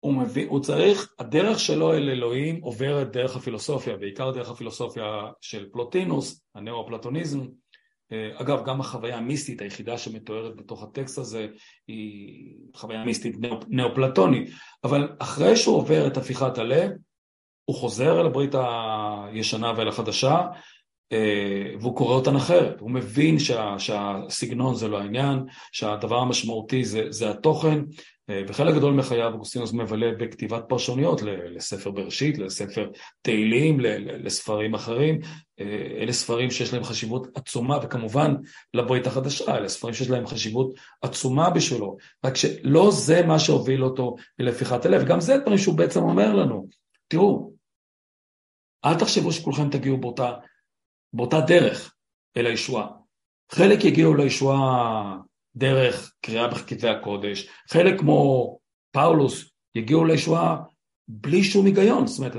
הוא, מביא, הוא צריך, הדרך שלו אל אלוהים עוברת דרך הפילוסופיה, בעיקר דרך הפילוסופיה של פלוטינוס, הנאו-פלטוניזם. אה, אגב, גם החוויה המיסטית היחידה שמתוארת בתוך הטקסט הזה היא חוויה מיסטית נאו-פלטונית, אבל אחרי שהוא עובר את הפיכת הלב, הוא חוזר אל הברית הישנה ואל החדשה, והוא קורא אותן אחרת, הוא מבין שה, שהסגנון זה לא העניין, שהדבר המשמעותי זה, זה התוכן, אה, וחלק גדול מחייו אוגוסטינוס מבלה בכתיבת פרשנויות לספר בראשית, לספר תהילים, לספרים אחרים, אה, אלה ספרים שיש להם חשיבות עצומה, וכמובן לברית החדשה, אלה ספרים שיש להם חשיבות עצומה בשבילו, רק שלא זה מה שהוביל אותו ללפיכת הלב, גם זה דברים שהוא בעצם אומר לנו, תראו, אל תחשבו שכולכם תגיעו באותה באותה דרך אל הישועה. חלק יגיעו לישועה דרך קריאה בכתבי הקודש, חלק כמו פאולוס יגיעו לישועה בלי שום היגיון. זאת אומרת,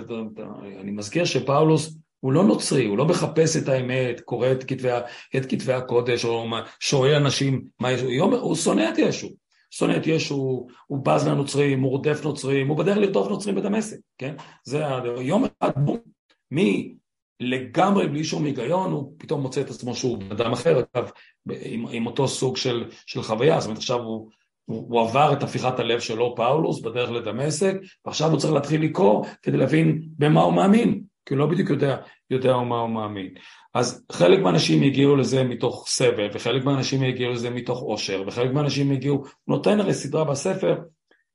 אני מזכיר שפאולוס הוא לא נוצרי, הוא לא מחפש את האמת, קורא את כתבי, את כתבי הקודש, או שואל אנשים מה יש, הוא, הוא שונא את ישו. שונא את ישו, הוא בז לנוצרים, הוא רודף נוצרים, הוא בדרך לרדוף נוצרים בדמשק, כן? זה יום אחד, מי לגמרי בלי שום היגיון, הוא פתאום מוצא את עצמו שהוא אדם אחר, אגב, עם, עם אותו סוג של, של חוויה, זאת אומרת עכשיו הוא, הוא, הוא עבר את הפיכת הלב שלו, פאולוס, בדרך לדמשק, ועכשיו הוא צריך להתחיל לקרוא כדי להבין במה הוא מאמין, כי הוא לא בדיוק יודע, יודע מה הוא מאמין. אז חלק מהאנשים הגיעו לזה מתוך סבל, וחלק מהאנשים הגיעו לזה מתוך עושר, וחלק מהאנשים הגיעו, הוא נותן הרי סדרה בספר,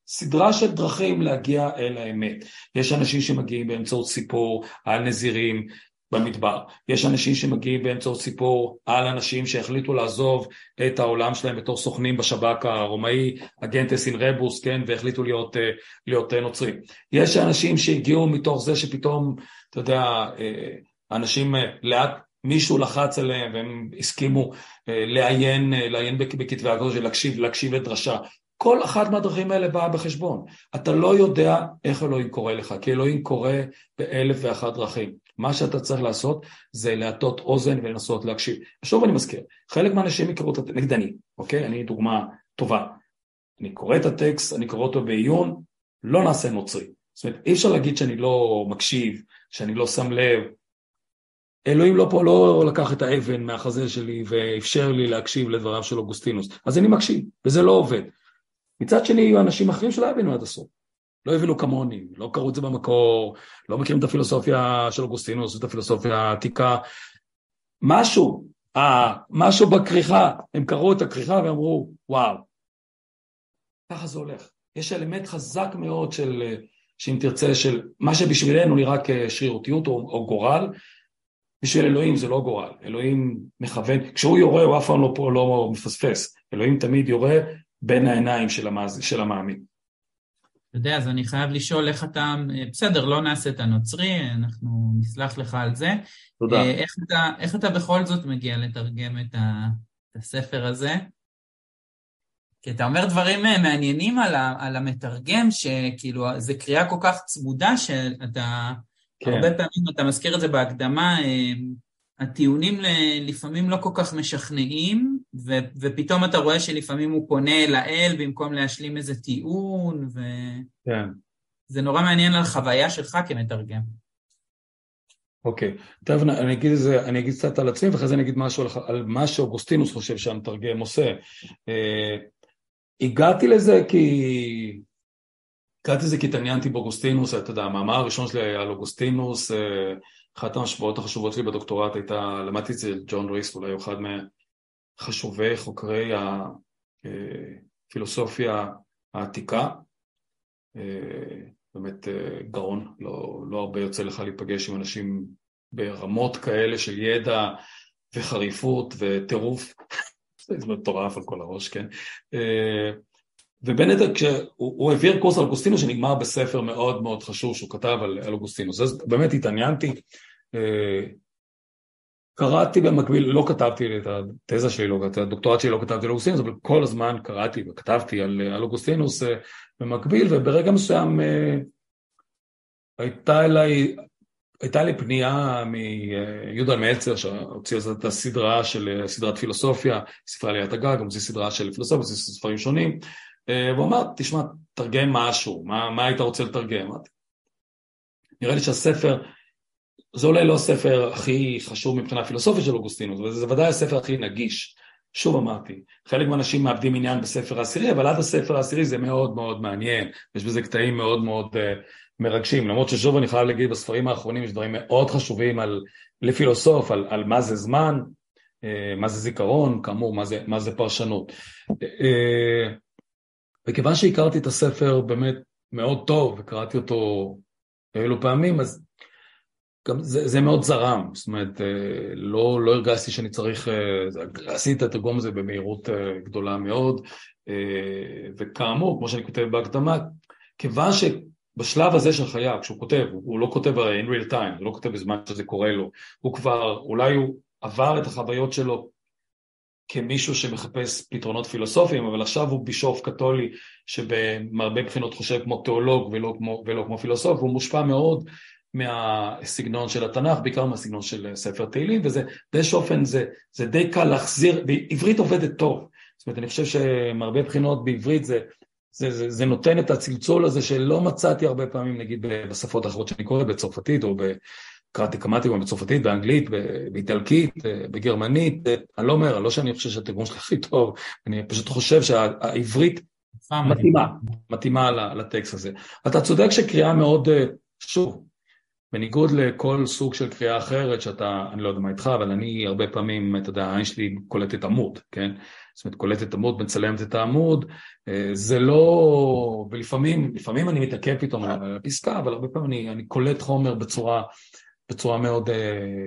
סדרה של דרכים להגיע אל האמת. יש אנשים שמגיעים באמצעות סיפור על נזירים במדבר, יש אנשים שמגיעים באמצעות סיפור על אנשים שהחליטו לעזוב את העולם שלהם בתור סוכנים בשב"כ הרומאי, אגנטס אין רבוס, כן, והחליטו להיות, אה, להיות נוצרים. יש אנשים שהגיעו מתוך זה שפתאום, אתה יודע, אה, אנשים אה, לאט מישהו לחץ עליהם והם הסכימו לעיין, לעיין בכתבי הקודש ולהקשיב להקשיב לדרשה. כל אחת מהדרכים האלה באה בחשבון. אתה לא יודע איך אלוהים קורא לך, כי אלוהים קורא באלף ואחת דרכים. מה שאתה צריך לעשות זה להטות אוזן ולנסות להקשיב. שוב אני מזכיר, חלק מהאנשים יקראו את הטקסט, נגד אני, אוקיי? אני דוגמה טובה. אני קורא את הטקסט, אני קורא אותו בעיון, לא נעשה נוצרי. זאת אומרת, אי אפשר להגיד שאני לא מקשיב, שאני לא שם לב. אלוהים לא פה, לא לקח את האבן מהחזה שלי ואפשר לי להקשיב לדבריו של אוגוסטינוס. אז אני מקשיב, וזה לא עובד. מצד שני, יהיו אנשים אחרים שלא יבינו עד הסוף. לא הבינו כמוני, לא קראו את זה במקור, לא מכירים את הפילוסופיה של אוגוסטינוס, את הפילוסופיה העתיקה. משהו, אה, משהו בכריכה, הם קראו את הכריכה ואמרו, וואו, ככה זה הולך. יש אלמנט חזק מאוד של, שאם תרצה, של מה שבשבילנו נראה כשרירותיות או, או גורל, בשביל אלוהים זה לא גורל, אלוהים מכוון, כשהוא יורה הוא אף פעם לא, לא מפספס, אלוהים תמיד יורה בין העיניים של, המאז, של המאמין. אתה יודע, אז אני חייב לשאול איך אתה, בסדר, לא נעשה את הנוצרי, אנחנו נסלח לך על זה. תודה. אה, איך אתה, איך אתה בכל זאת מגיע לתרגם את, ה, את הספר הזה? כי אתה אומר דברים אה, מעניינים על, ה, על המתרגם, שכאילו, זה קריאה כל כך צמודה, שאתה, כן. הרבה פעמים, אתה מזכיר את זה בהקדמה, אה, הטיעונים לפעמים לא כל כך משכנעים, ו, ופתאום אתה רואה שלפעמים הוא פונה אל האל במקום להשלים איזה טיעון, וזה כן. נורא מעניין על חוויה שלך כמתרגם. אוקיי, טוב, אני אגיד, זה, אני אגיד קצת על עצמי ואחרי זה אני אגיד משהו על, על מה שאוגוסטינוס חושב שהמתרגם עושה. אה, הגעתי לזה כי... הגעתי לזה כי התעניינתי באוגוסטינוס, אתה יודע, המאמר הראשון שלי על אוגוסטינוס, אה, אחת המשמעות החשובות שלי בדוקטורט הייתה, למדתי אצל ג'ון ריס, אולי הוא אחד מחשובי חוקרי הפילוסופיה העתיקה, אה, באמת אה, גאון, לא, לא הרבה יוצא לך להיפגש עם אנשים ברמות כאלה של ידע וחריפות וטירוף, זה מטורף על כל הראש, כן? ובין היתר כשהוא העביר קורס על אוגוסטינוס שנגמר בספר מאוד מאוד חשוב שהוא כתב על, על אוגוסטינוס, אז באמת התעניינתי, אה, קראתי במקביל, לא כתבתי את התזה שלי, לא, את הדוקטורט שלי לא כתבתי על אוגוסטינוס, אבל כל הזמן קראתי וכתבתי על, על אוגוסטינוס אה, במקביל, וברגע מסוים אה, הייתה אליי, הייתה לי פנייה מיהודה מלצר, שהוציא את הסדרה של סדרת פילוסופיה, ספרי עליית הגג, הוא הוציא סדרה של פילוסופיה, ספרים שונים, והוא אמר, תשמע, תרגם משהו, מה, מה היית רוצה לתרגם? נראה לי שהספר, זה אולי לא הספר הכי חשוב מבחינה פילוסופית של אוגוסטינוס, אבל זה ודאי הספר הכי נגיש. שוב אמרתי, חלק מהאנשים מאבדים עניין בספר העשירי, אבל עד הספר העשירי זה מאוד מאוד מעניין, יש בזה קטעים מאוד מאוד uh, מרגשים, למרות ששוב אני חייב להגיד, בספרים האחרונים יש דברים מאוד חשובים על, לפילוסוף, על, על מה זה זמן, uh, מה זה זיכרון, כאמור, מה זה, מה זה פרשנות. Uh, וכיוון שהכרתי את הספר באמת מאוד טוב, וקראתי אותו אילו פעמים, אז גם זה, זה מאוד זרם, זאת אומרת, אה, לא, לא הרגשתי שאני צריך, אה, עשיתי את התרגום הזה במהירות אה, גדולה מאוד, וכאמור, כמו שאני כותב בהקדמה, כיוון שבשלב הזה של חייו, כשהוא כותב, הוא לא כותב הרי in real time, הוא לא כותב בזמן שזה קורה לו, הוא כבר, אולי הוא עבר את החוויות שלו כמישהו שמחפש פתרונות פילוסופיים, אבל עכשיו הוא בישוף קתולי שבהרבה בחינות חושב כמו תיאולוג ולא כמו, ולא כמו פילוסוף, הוא מושפע מאוד מהסגנון של התנ"ך, בעיקר מהסגנון של ספר תהילים, וזה באיזשהו אופן זה, זה די קל להחזיר, בעברית עובדת טוב, זאת אומרת אני חושב שמהרבה בחינות בעברית זה, זה, זה, זה נותן את הצלצול הזה שלא מצאתי הרבה פעמים נגיד בשפות האחרות שאני קורא, בצרפתית או ב... קראתי כמה תרגומים בצרפתית, באנגלית, באיטלקית, בגרמנית, אני לא אומר, לא שאני חושב שהתרגום שלי הכי טוב, אני פשוט חושב שהעברית מתאימה, מתאימה לטקסט הזה. אתה צודק שקריאה מאוד, שוב, בניגוד לכל סוג של קריאה אחרת שאתה, אני לא יודע מה איתך, אבל אני הרבה פעמים, אתה יודע, העין שלי קולטת עמוד, כן? זאת אומרת, קולטת עמוד, מצלמת את העמוד, אה, זה לא... ולפעמים, לפעמים אני מתעכב פתאום על הפסקה, אבל הרבה פעמים אני, אני קולט חומר בצורה, בצורה מאוד, אה,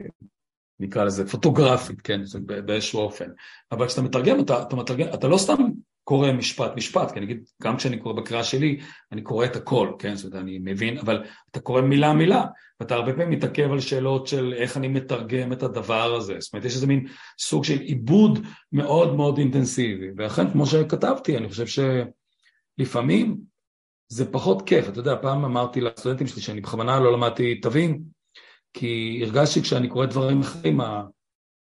נקרא לזה, פוטוגרפית, כן? באיזשהו אופן. אבל כשאתה מתרגם, אתה, אתה מתרגם, אתה לא סתם קורא משפט משפט, כי אני אגיד, גם כשאני קורא בקריאה שלי, אני קורא את הכל, כן? זאת אומרת, אני מבין, אבל אתה קורא מילה מילה, ואתה הרבה פעמים מתעכב על שאלות של איך אני מתרגם את הדבר הזה, זאת אומרת, יש איזה מין סוג של עיבוד מאוד מאוד אינטנסיבי, ואכן, כמו שכתבתי, אני חושב שלפעמים זה פחות כיף, אתה יודע, פעם אמרתי לסטודנטים שלי שאני בכוונה לא למדתי תווים, כי הרגשתי כשאני קורא דברים אחרים,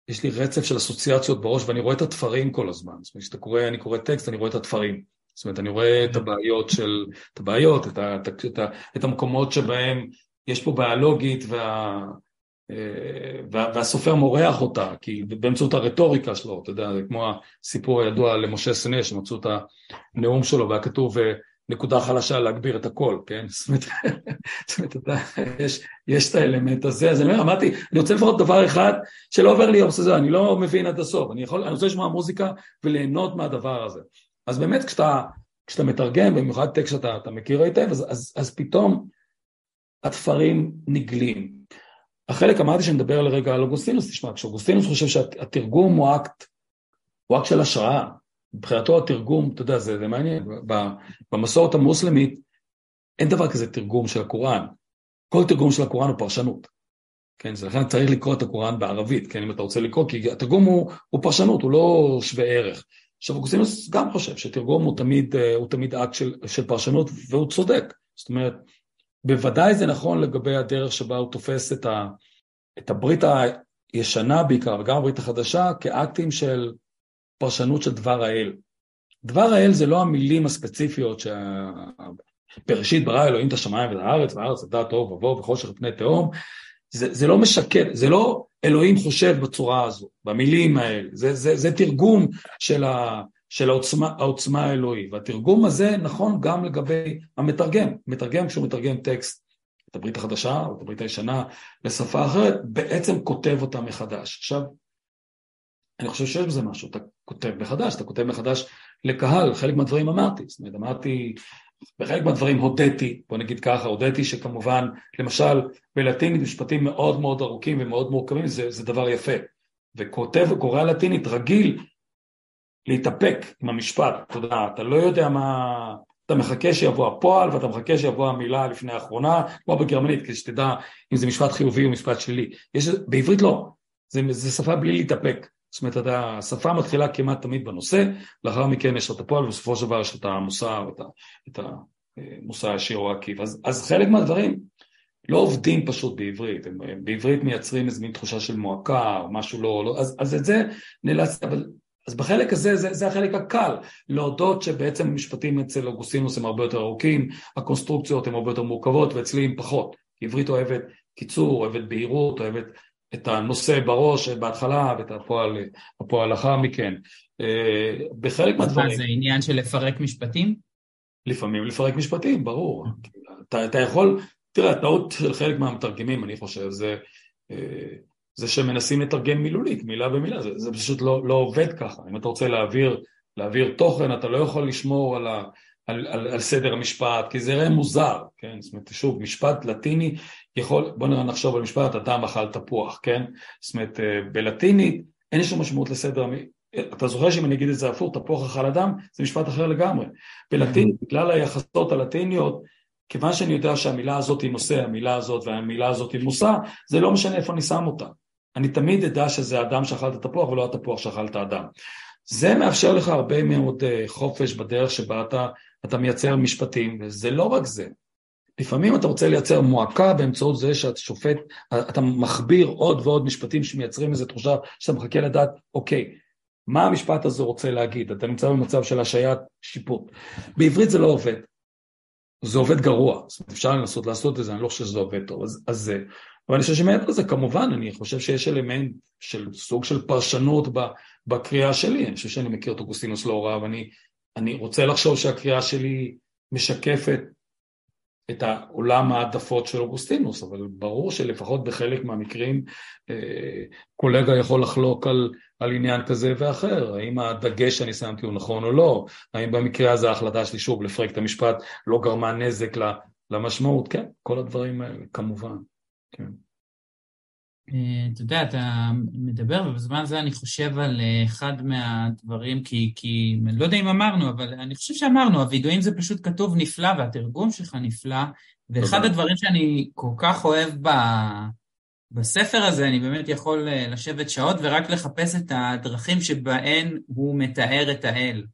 יש לי רצף של אסוציאציות בראש ואני רואה את התפרים כל הזמן. זאת אומרת, כשאתה קורא, אני קורא טקסט, אני רואה את התפרים. זאת אומרת, אני רואה את הבעיות של, את הבעיות, את, ה, את, את, את המקומות שבהם יש פה בעיה לוגית וה, אה, וה, והסופר מורח אותה, כי באמצעות הרטוריקה שלו, אתה יודע, זה כמו הסיפור הידוע למשה סנה, שמצאו את הנאום שלו והיה כתוב נקודה חלשה להגביר את הכל, כן? זאת אומרת, אומרת, יש, יש את האלמנט הזה, אז אני אומר, אמרתי, אני רוצה לפחות דבר אחד שלא עובר לי זה, אני לא מבין עד הסוף, אני יכול, אני רוצה לשמוע מוזיקה וליהנות מהדבר הזה. אז באמת כשאתה, כשאתה מתרגם, במיוחד טקסט שאתה מכיר היטב, אז, אז, אז פתאום התפרים נגלים. החלק, אמרתי שנדבר לרגע על אוגוסטינוס, תשמע, כשאוגוסטינוס חושב שהתרגום הוא אקט, הוא אקט של השראה, מבחינתו התרגום, אתה יודע, זה, זה מעניין, במסורת המוסלמית אין דבר כזה תרגום של הקוראן. כל תרגום של הקוראן הוא פרשנות. כן, זה לכן צריך לקרוא את הקוראן בערבית, כן, אם אתה רוצה לקרוא, כי התרגום הוא, הוא פרשנות, הוא לא שווה ערך. עכשיו, אוגוסטינוס גם חושב שתרגום הוא תמיד, אה, הוא תמיד אקט של, של פרשנות, והוא צודק. זאת אומרת, בוודאי זה נכון לגבי הדרך שבה הוא תופס את, ה, את הברית הישנה בעיקר, וגם הברית החדשה, כאקטים של פרשנות של דבר האל. דבר האל זה לא המילים הספציפיות שבראשית ברא אלוהים את השמיים ואת הארץ, והארץ עדה טוב ובוא וחושך פני תהום, זה, זה לא משקר, זה לא אלוהים חושב בצורה הזו, במילים האלה, זה, זה, זה תרגום של, ה, של העוצמה, העוצמה האלוהית, והתרגום הזה נכון גם לגבי המתרגם, מתרגם כשהוא מתרגם טקסט, את הברית החדשה או את הברית הישנה לשפה אחרת, בעצם כותב אותה מחדש. עכשיו, אני חושב שיש בזה משהו, אתה כותב מחדש, אתה כותב מחדש לקהל, חלק מהדברים אמרתי, זאת אומרת, אמרתי, בחלק מהדברים הודיתי, בוא נגיד ככה, הודיתי שכמובן, למשל, בלטינית משפטים מאוד מאוד ארוכים ומאוד מורכבים, זה, זה דבר יפה. וכותב וקורא לטינית רגיל להתאפק עם המשפט, אתה יודע, אתה לא יודע מה, אתה מחכה שיבוא הפועל ואתה מחכה שיבוא המילה לפני האחרונה, כמו בגרמנית, כדי שתדע אם זה משפט חיובי או משפט שלילי. יש, בעברית לא, זה, זה שפה בלי להתאפק. זאת אומרת, אתה, השפה מתחילה כמעט תמיד בנושא, לאחר מכן יש את הפועל, ובסופו של דבר יש את המוסר, את, את המוסר הישיר או העקיף. אז, אז חלק מהדברים לא עובדים פשוט בעברית, הם, הם בעברית מייצרים איזו מין תחושה של מועקה או משהו לא, לא אז, אז את זה נאלץ, אבל אז בחלק הזה, זה, זה החלק הקל, להודות שבעצם המשפטים אצל אוגוסטינוס הם הרבה יותר ארוכים, הקונסטרוקציות הן הרבה יותר מורכבות ואצלי הם פחות. עברית אוהבת קיצור, אוהבת בהירות, אוהבת את הנושא בראש בהתחלה ואת הפועל, הפועל לאחר מכן. אה, בחלק מהדברים... זה עניין של לפרק משפטים? לפעמים לפרק משפטים, ברור. אתה, אתה יכול, תראה, הטעות של חלק מהמתרגמים, אני חושב, זה, אה, זה שמנסים לתרגם מילולית, מילה במילה, זה, זה פשוט לא, לא עובד ככה. אם אתה רוצה להעביר, להעביר תוכן, אתה לא יכול לשמור על, ה, על, על, על סדר המשפט, כי זה יראה מוזר, כן? זאת אומרת, שוב, משפט לטיני יכול, בוא נראה נחשוב על משפט, אדם אכל תפוח, כן? זאת אומרת, אה, בלטינית אין שום משמעות לסדר, אתה זוכר שאם אני אגיד את זה הפוך, תפוח אכל אדם, זה משפט אחר לגמרי. בלטינית, mm-hmm. בגלל היחסות הלטיניות, כיוון שאני יודע שהמילה הזאת היא נושא, המילה הזאת והמילה הזאת היא מושא, זה לא משנה איפה אני שם אותה. אני תמיד אדע שזה אדם שאכל את התפוח ולא התפוח שאכל את האדם. זה מאפשר לך הרבה מאוד אה, חופש בדרך שבה אתה, אתה מייצר משפטים, וזה לא רק זה. לפעמים אתה רוצה לייצר מועקה באמצעות זה שאתה שופט, אתה מכביר עוד ועוד משפטים שמייצרים איזו תחושה שאתה מחכה לדעת, אוקיי, מה המשפט הזה רוצה להגיד? אתה נמצא במצב של השעיית שיפוט. בעברית זה לא עובד. זה עובד גרוע, זאת אומרת אפשר לנסות לעשות את זה, אני לא חושב שזה עובד טוב, אז, אז. אבל אני חושב שמעבר לזה, כמובן, אני חושב שיש אלמנט של סוג של פרשנות בקריאה שלי, אני חושב שאני מכיר את אוגוסטינוס לא רע, ואני רוצה לחשוב שהקריאה שלי משקפת את העולם העדפות של אוגוסטינוס, אבל ברור שלפחות בחלק מהמקרים אה, קולגה יכול לחלוק על, על עניין כזה ואחר, האם הדגש שאני שמתי הוא נכון או לא, האם במקרה הזה ההחלטה שלי שוב לפרק את המשפט לא גרמה נזק למשמעות, כן, כל הדברים האלה, כמובן, כן. אה, אתה יודע, אתה מדבר, ובזמן הזה אני חושב על אה, אחד מהדברים, כי, כי אני לא יודע אם אמרנו, אבל אני חושב שאמרנו, הווידואים זה פשוט כתוב נפלא, והתרגום שלך נפלא, ואחד הדברים שאני כל כך אוהב ב, בספר הזה, אני באמת יכול אה, לשבת שעות ורק לחפש את הדרכים שבהן הוא מתאר את האל.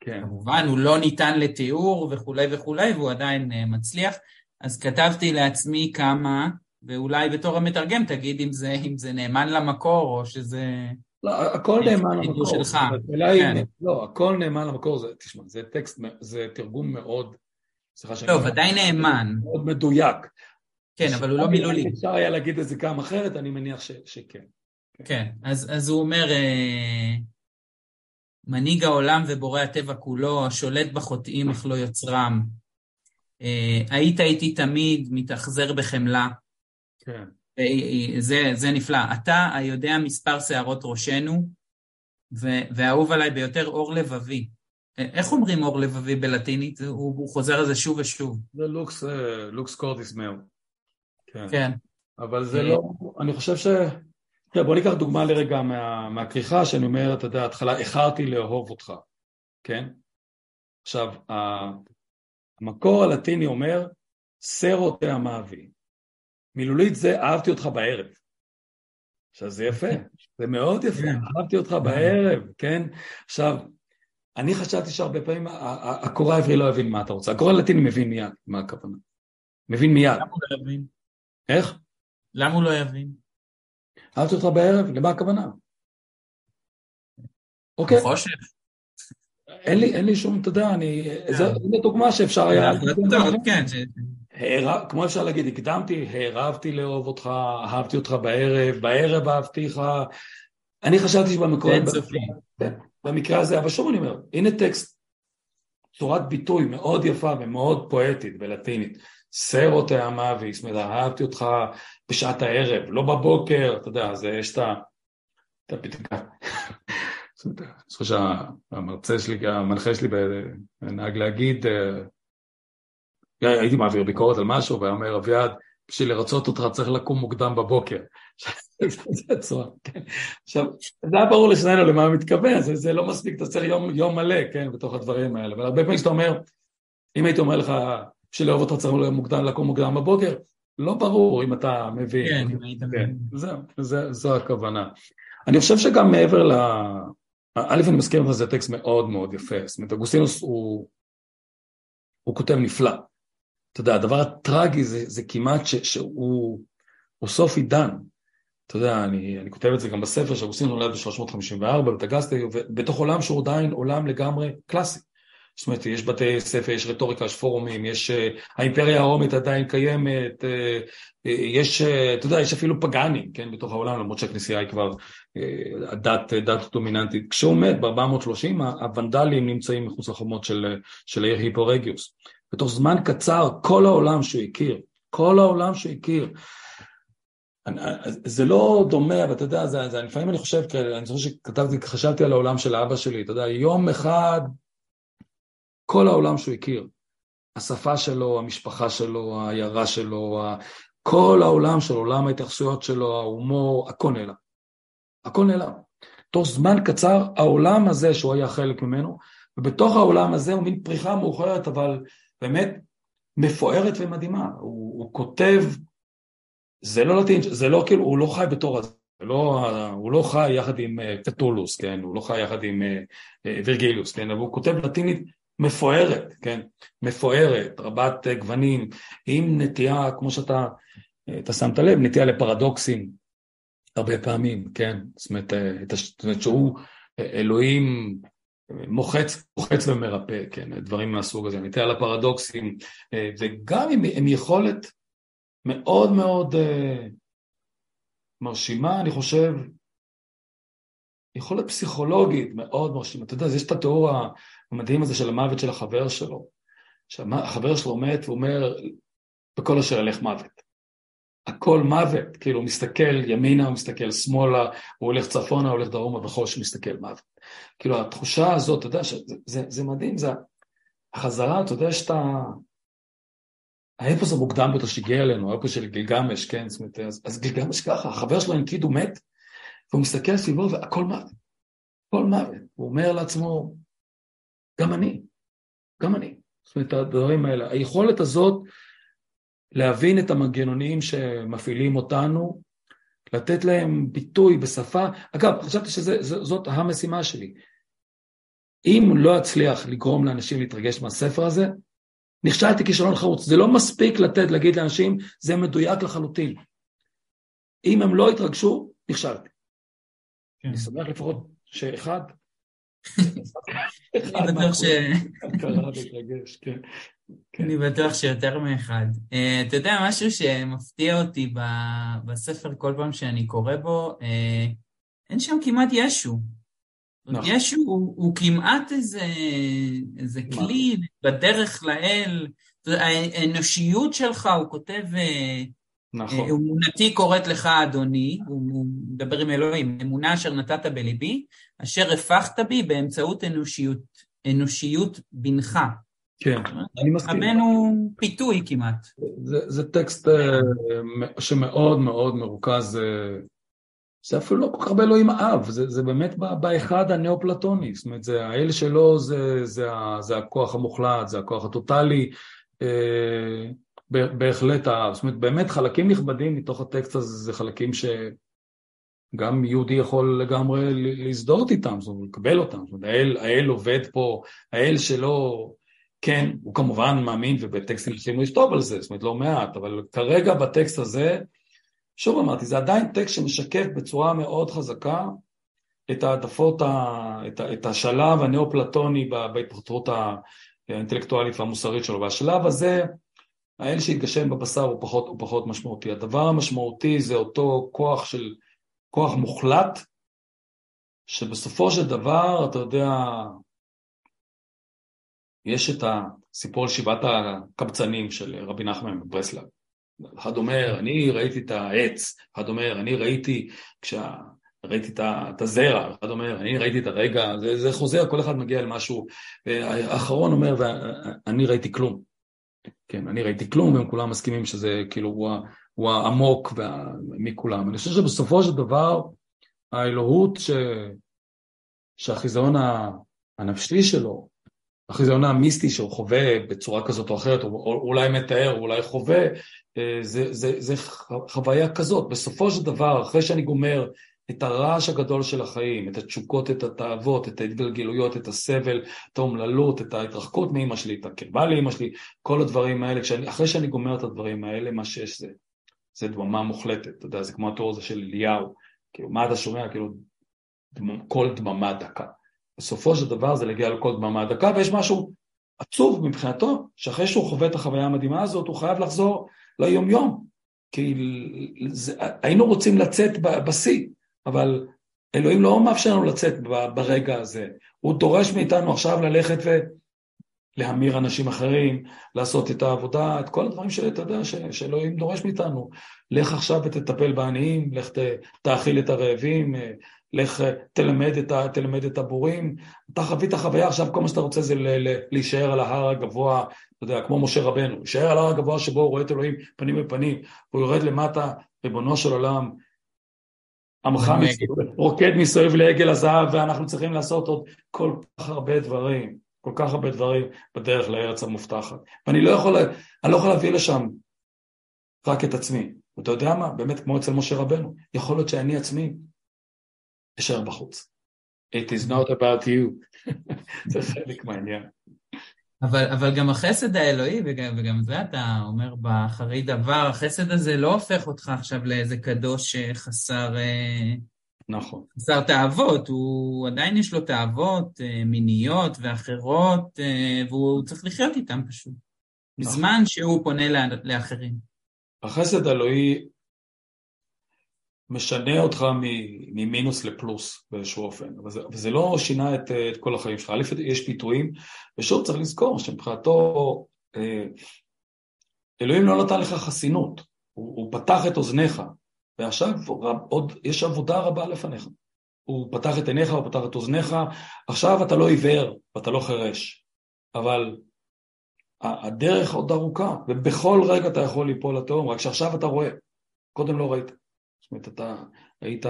כן. כמובן, הוא לא ניתן לתיאור וכולי וכולי, והוא עדיין מצליח. אז כתבתי לעצמי כמה... ואולי בתור המתרגם תגיד אם זה, אם זה נאמן למקור או שזה... לא, הכל נאמן למקור. שלך. כן. לא, הכל נאמן למקור, זה, תשמע, זה טקסט, זה תרגום מאוד, סליחה שאני... לא, ודאי נאמן. מאוד מדויק. כן, אבל הוא לא מילולי. אפשר היה להגיד את זה גם אחרת, אני מניח ש, שכן. כן, אז, אז הוא אומר, אה, מנהיג העולם ובורא הטבע כולו, השולט בחוטאים אך לא יוצרם. אה, היית איתי תמיד, מתאכזר בחמלה. כן. זה, זה נפלא. אתה היודע מספר שערות ראשנו, והאהוב עליי ביותר אור לבבי. איך אומרים אור לבבי בלטינית? הוא, הוא חוזר על זה שוב ושוב. זה לוקס, לוקס קורדיס מאו. כן. כן. אבל זה לא, אני חושב ש... תראה, בוא ניקח דוגמה לרגע מה, מהכריכה, שאני אומר, אתה יודע, התחלה, איחרתי לאהוב אותך, כן? עכשיו, המקור הלטיני אומר, סרו תה מאבי. מילולית זה אהבתי אותך בערב. עכשיו זה יפה, זה מאוד יפה, כן. אהבתי אותך בערב, כן? עכשיו, אני חשבתי שהרבה פעמים הקורא העברי לא יבין מה אתה רוצה, הקורא הלטיני מבין מיד מה הכוונה. מבין מיד. למה הוא לא יבין? איך? למה הוא לא יבין? אהבתי אותך בערב, למה הכוונה? אוקיי. חושך. אין לי, אין לי שום, אתה יודע, אני, זו דוגמה שאפשר היה... כן, כמו אפשר להגיד, הקדמתי, הערבתי לאהוב אותך, אהבתי אותך בערב, בערב אהבתיך. אני חשבתי שבמקור... כן, במקרה הזה, אבל שוב אני אומר, הנה טקסט, צורת ביטוי מאוד יפה ומאוד פואטית בלטינית. סרו זאת אומרת, אהבתי אותך בשעת הערב, לא בבוקר, אתה יודע, זה יש את הפתקה. אני חושב שהמרצה שלי, המנחה שלי נהג להגיד, אה, הייתי מעביר ביקורת על משהו, והיה אומר, אביעד, בשביל לרצות אותך צריך לקום מוקדם בבוקר. זה כן. עכשיו, זה היה ברור לשנינו למה הוא מתכוון, זה, זה לא מספיק, אתה צריך יום, יום מלא, כן, בתוך הדברים האלה. אבל הרבה פעמים שאתה אומר, אם הייתי אומר לך, בשביל לאהוב אותך צריך מוקדם, לקום מוקדם בבוקר, לא ברור אם אתה מבין. כן, אם היית מבין. זהו, זו הכוונה. אני חושב שגם מעבר ל... א', אני מסכים לך, זה טקסט מאוד מאוד יפה. זאת אומרת, אגוסטינוס הוא, הוא כותב נפלא. אתה יודע, הדבר הטרגי זה, זה כמעט ש, שהוא סוף עידן. אתה יודע, אני, אני כותב את זה גם בספר, שאגוסטין נולד ב-354 בטגסטי, ובתוך עולם שהוא עדיין עולם לגמרי קלאסי. זאת אומרת, יש בתי ספר, יש רטוריקה, יש פורומים, יש... Uh, האימפריה הרומית עדיין קיימת, uh, uh, יש, אתה יודע, יש אפילו פגאנים, כן, בתוך העולם, למרות שהכנסייה היא כבר uh, דת, דומיננטית. כשהוא מת ב-430, הוונדלים נמצאים מחוץ לחומות של, של העיר היפורגיות. בתוך זמן קצר כל העולם שהוא הכיר, כל העולם שהוא הכיר. זה לא דומה, אבל אתה יודע, זה, זה, לפעמים אני חושב, אני זוכר שכתבתי, חשבתי על העולם של אבא שלי, אתה יודע, יום אחד כל העולם שהוא הכיר, השפה שלו, המשפחה שלו, העיירה שלו, כל העולם שלו, עולם ההתייחסויות שלו, ההומור, הכל נעלם. הכל נעלם. תוך זמן קצר העולם הזה שהוא היה חלק ממנו, ובתוך העולם הזה הוא מין פריחה מאוחרת, אבל באמת מפוארת ומדהימה. הוא, הוא כותב, זה לא לטין, זה לא כאילו, הוא לא חי בתור הזה. לא, הוא לא חי יחד עם טטולוס, כן? הוא לא חי יחד עם וירגיליוס, כן? אבל הוא כותב לטינית מפוארת, כן? מפוארת, רבת גוונים, עם נטייה, כמו שאתה אתה שמת לב, נטייה לפרדוקסים הרבה פעמים, כן? זאת אומרת, זאת אומרת שהוא אלוהים מוחץ, מוחץ ומרפא, כן, דברים מהסוג הזה, נטייה לפרדוקסים, וגם עם, עם יכולת מאוד מאוד uh, מרשימה, אני חושב, יכולת פסיכולוגית מאוד מרשימה. אתה יודע, יש את התיאור המדהים הזה של המוות של החבר שלו. שהחבר שלו מת ואומר, וכל אשר ילך מוות. הכל מוות, כאילו הוא מסתכל ימינה, הוא מסתכל שמאלה, הוא הולך צפונה, הוא הולך דרומה, וכל שמסתכל מוות. כאילו התחושה הזאת, אתה יודע, שזה, זה, זה מדהים, זה החזרה, אתה יודע שאתה... האפוס המוקדם ביותר שהגיע אלינו, האפוס של גילגמש, כן, זאת אומרת, אז, אז גילגמש ככה, החבר שלו הנקיד הוא מת, והוא מסתכל סביבו והכל מוות, הכל מוות. הוא אומר לעצמו, גם אני, גם אני. זאת אומרת, הדברים האלה. היכולת הזאת להבין את המנגנונים שמפעילים אותנו, לתת להם ביטוי בשפה. אגב, חשבתי שזאת המשימה שלי. אם לא אצליח לגרום לאנשים להתרגש מהספר הזה, נכשלתי כישלון חרוץ. זה לא מספיק לתת, להגיד לאנשים, זה מדויק לחלוטין. אם הם לא יתרגשו, נכשלתי. כן. אני שמח לפחות שאחד אני בטוח ש... כן. אני בטוח שיותר מאחד. אה, אתה יודע, משהו שמפתיע אותי בספר כל פעם שאני קורא בו, אה, אין שם כמעט ישו. נכון. ישו הוא כמעט איזה כלי בדרך לאל. האנושיות שלך, הוא כותב... אה, נכון. אמונתי קוראת לך, אדוני, הוא מדבר עם אלוהים, אמונה אשר נתת בליבי, אשר הפכת בי באמצעות אנושיות, אנושיות בנך. כן, אני מסכים. רבנו פיתוי כמעט. זה, זה טקסט אה, שמאוד מאוד מרוכז, אה, זה אפילו לא כל כך הרבה אלוהים אב, זה, זה באמת באחד הנאו-פלטוני, זאת אומרת, זה האל שלו זה, זה, זה הכוח המוחלט, זה הכוח הטוטלי, אה, בהחלט, זאת אומרת, באמת חלקים נכבדים מתוך הטקסט הזה זה חלקים ש... גם יהודי יכול לגמרי להזדהות איתם, זאת אומרת, לקבל אותם, זאת אומרת, האל, האל עובד פה, האל שלו, כן, הוא כמובן מאמין ובטקסטים אחרים הוא יכתוב על זה, זאת אומרת, לא מעט, אבל כרגע בטקסט הזה, שוב אמרתי, זה עדיין טקסט שמשקף בצורה מאוד חזקה את העדפות, ה, את, את השלב הנאו-פלטוני בהתפתחות האינטלקטואלית והמוסרית שלו, והשלב הזה, האל שהתגשם בבשר הוא פחות, הוא פחות משמעותי. הדבר המשמעותי זה אותו כוח של כוח מוחלט, שבסופו של דבר, אתה יודע, יש את הסיפור על שבעת הקבצנים של רבי נחמן בברסלב. אחד אומר, אני ראיתי את העץ, אחד אומר, אני ראיתי, כשה... ראיתי את הזרע, אחד אומר, אני ראיתי את הרגע, זה, זה חוזר, כל אחד מגיע למשהו, האחרון אומר, ואני ראיתי כלום. כן, אני ראיתי כלום, והם כולם מסכימים שזה כאילו הוא, הוא העמוק מכולם. אני חושב שבסופו של דבר האלוהות ש... שהחיזיון הנפשי שלו, החיזיון המיסטי שהוא חווה בצורה כזאת או אחרת, או אולי מתאר, או אולי חווה, אה, זה, זה, זה חוויה כזאת. בסופו של דבר, אחרי שאני גומר את הרעש הגדול של החיים, את התשוקות, את התאוות, את ההתגלגלויות, את הסבל, את האומללות, את ההתרחקות מאמא שלי, את הקרבה לאמא שלי, כל הדברים האלה, כשאני, אחרי שאני גומר את הדברים האלה, מה שיש זה זה דממה מוחלטת, אתה יודע, זה כמו התיאור הזה של אליהו, כאילו, מה אתה שומע? כאילו, דמ, כל דממה דקה. בסופו של דבר זה להגיע לכל דממה דקה, ויש משהו עצוב מבחינתו, שאחרי שהוא חווה את החוויה המדהימה הזאת, הוא חייב לחזור ליום-יום. כי זה, היינו רוצים לצאת בשיא, אבל אלוהים לא מאפשר לנו לצאת ברגע הזה. הוא דורש מאיתנו עכשיו ללכת ו... להמיר אנשים אחרים, לעשות את העבודה, את כל הדברים שאתה יודע שאלוהים דורש מאיתנו. לך עכשיו ותטפל בעניים, לך תאכיל את הרעבים, לך תלמד את, תלמד את הבורים. אתה חווית חוויה, עכשיו כל מה שאתה רוצה זה ל, ל, להישאר על ההר הגבוה, אתה יודע, כמו משה רבנו, להישאר על ההר הגבוה שבו הוא רואה את אלוהים פנים בפנים, הוא יורד למטה, ריבונו של עולם, עמך רוקד מסביב לעגל הזהב, ואנחנו צריכים לעשות עוד כל כך הרבה דברים. כל כך הרבה דברים בדרך לארץ המובטחת. ואני לא יכול, אני לא יכול להביא לשם רק את עצמי. ואתה יודע מה? באמת כמו אצל משה רבנו, יכול להיות שאני עצמי אשאר בחוץ. It is not about you. זה חלק מהעניין. אבל, אבל גם החסד האלוהי, וגם, וגם זה אתה אומר באחרי דבר, החסד הזה לא הופך אותך עכשיו לאיזה קדוש חסר... אה... נכון. חסר תאוות, הוא עדיין יש לו תאוות אה, מיניות ואחרות, אה, והוא צריך לחיות איתם פשוט. נכון. בזמן שהוא פונה לאחרים. החסד האלוהי משנה אותך ממינוס לפלוס באיזשהו אופן, וזה, וזה לא שינה את, את כל החיים שלך. א', יש פיתויים, ושוב צריך לזכור שמבחינתו אלוהים לא נתן לך חסינות, הוא, הוא פתח את אוזניך, ועכשיו עוד יש עבודה רבה לפניך. הוא פתח את עיניך, הוא פתח את אוזניך, עכשיו אתה לא עיוור ואתה לא חירש, אבל הדרך עוד ארוכה, ובכל רגע אתה יכול ליפול לתהום, רק שעכשיו אתה רואה, קודם לא ראית. זאת אומרת, אתה היית,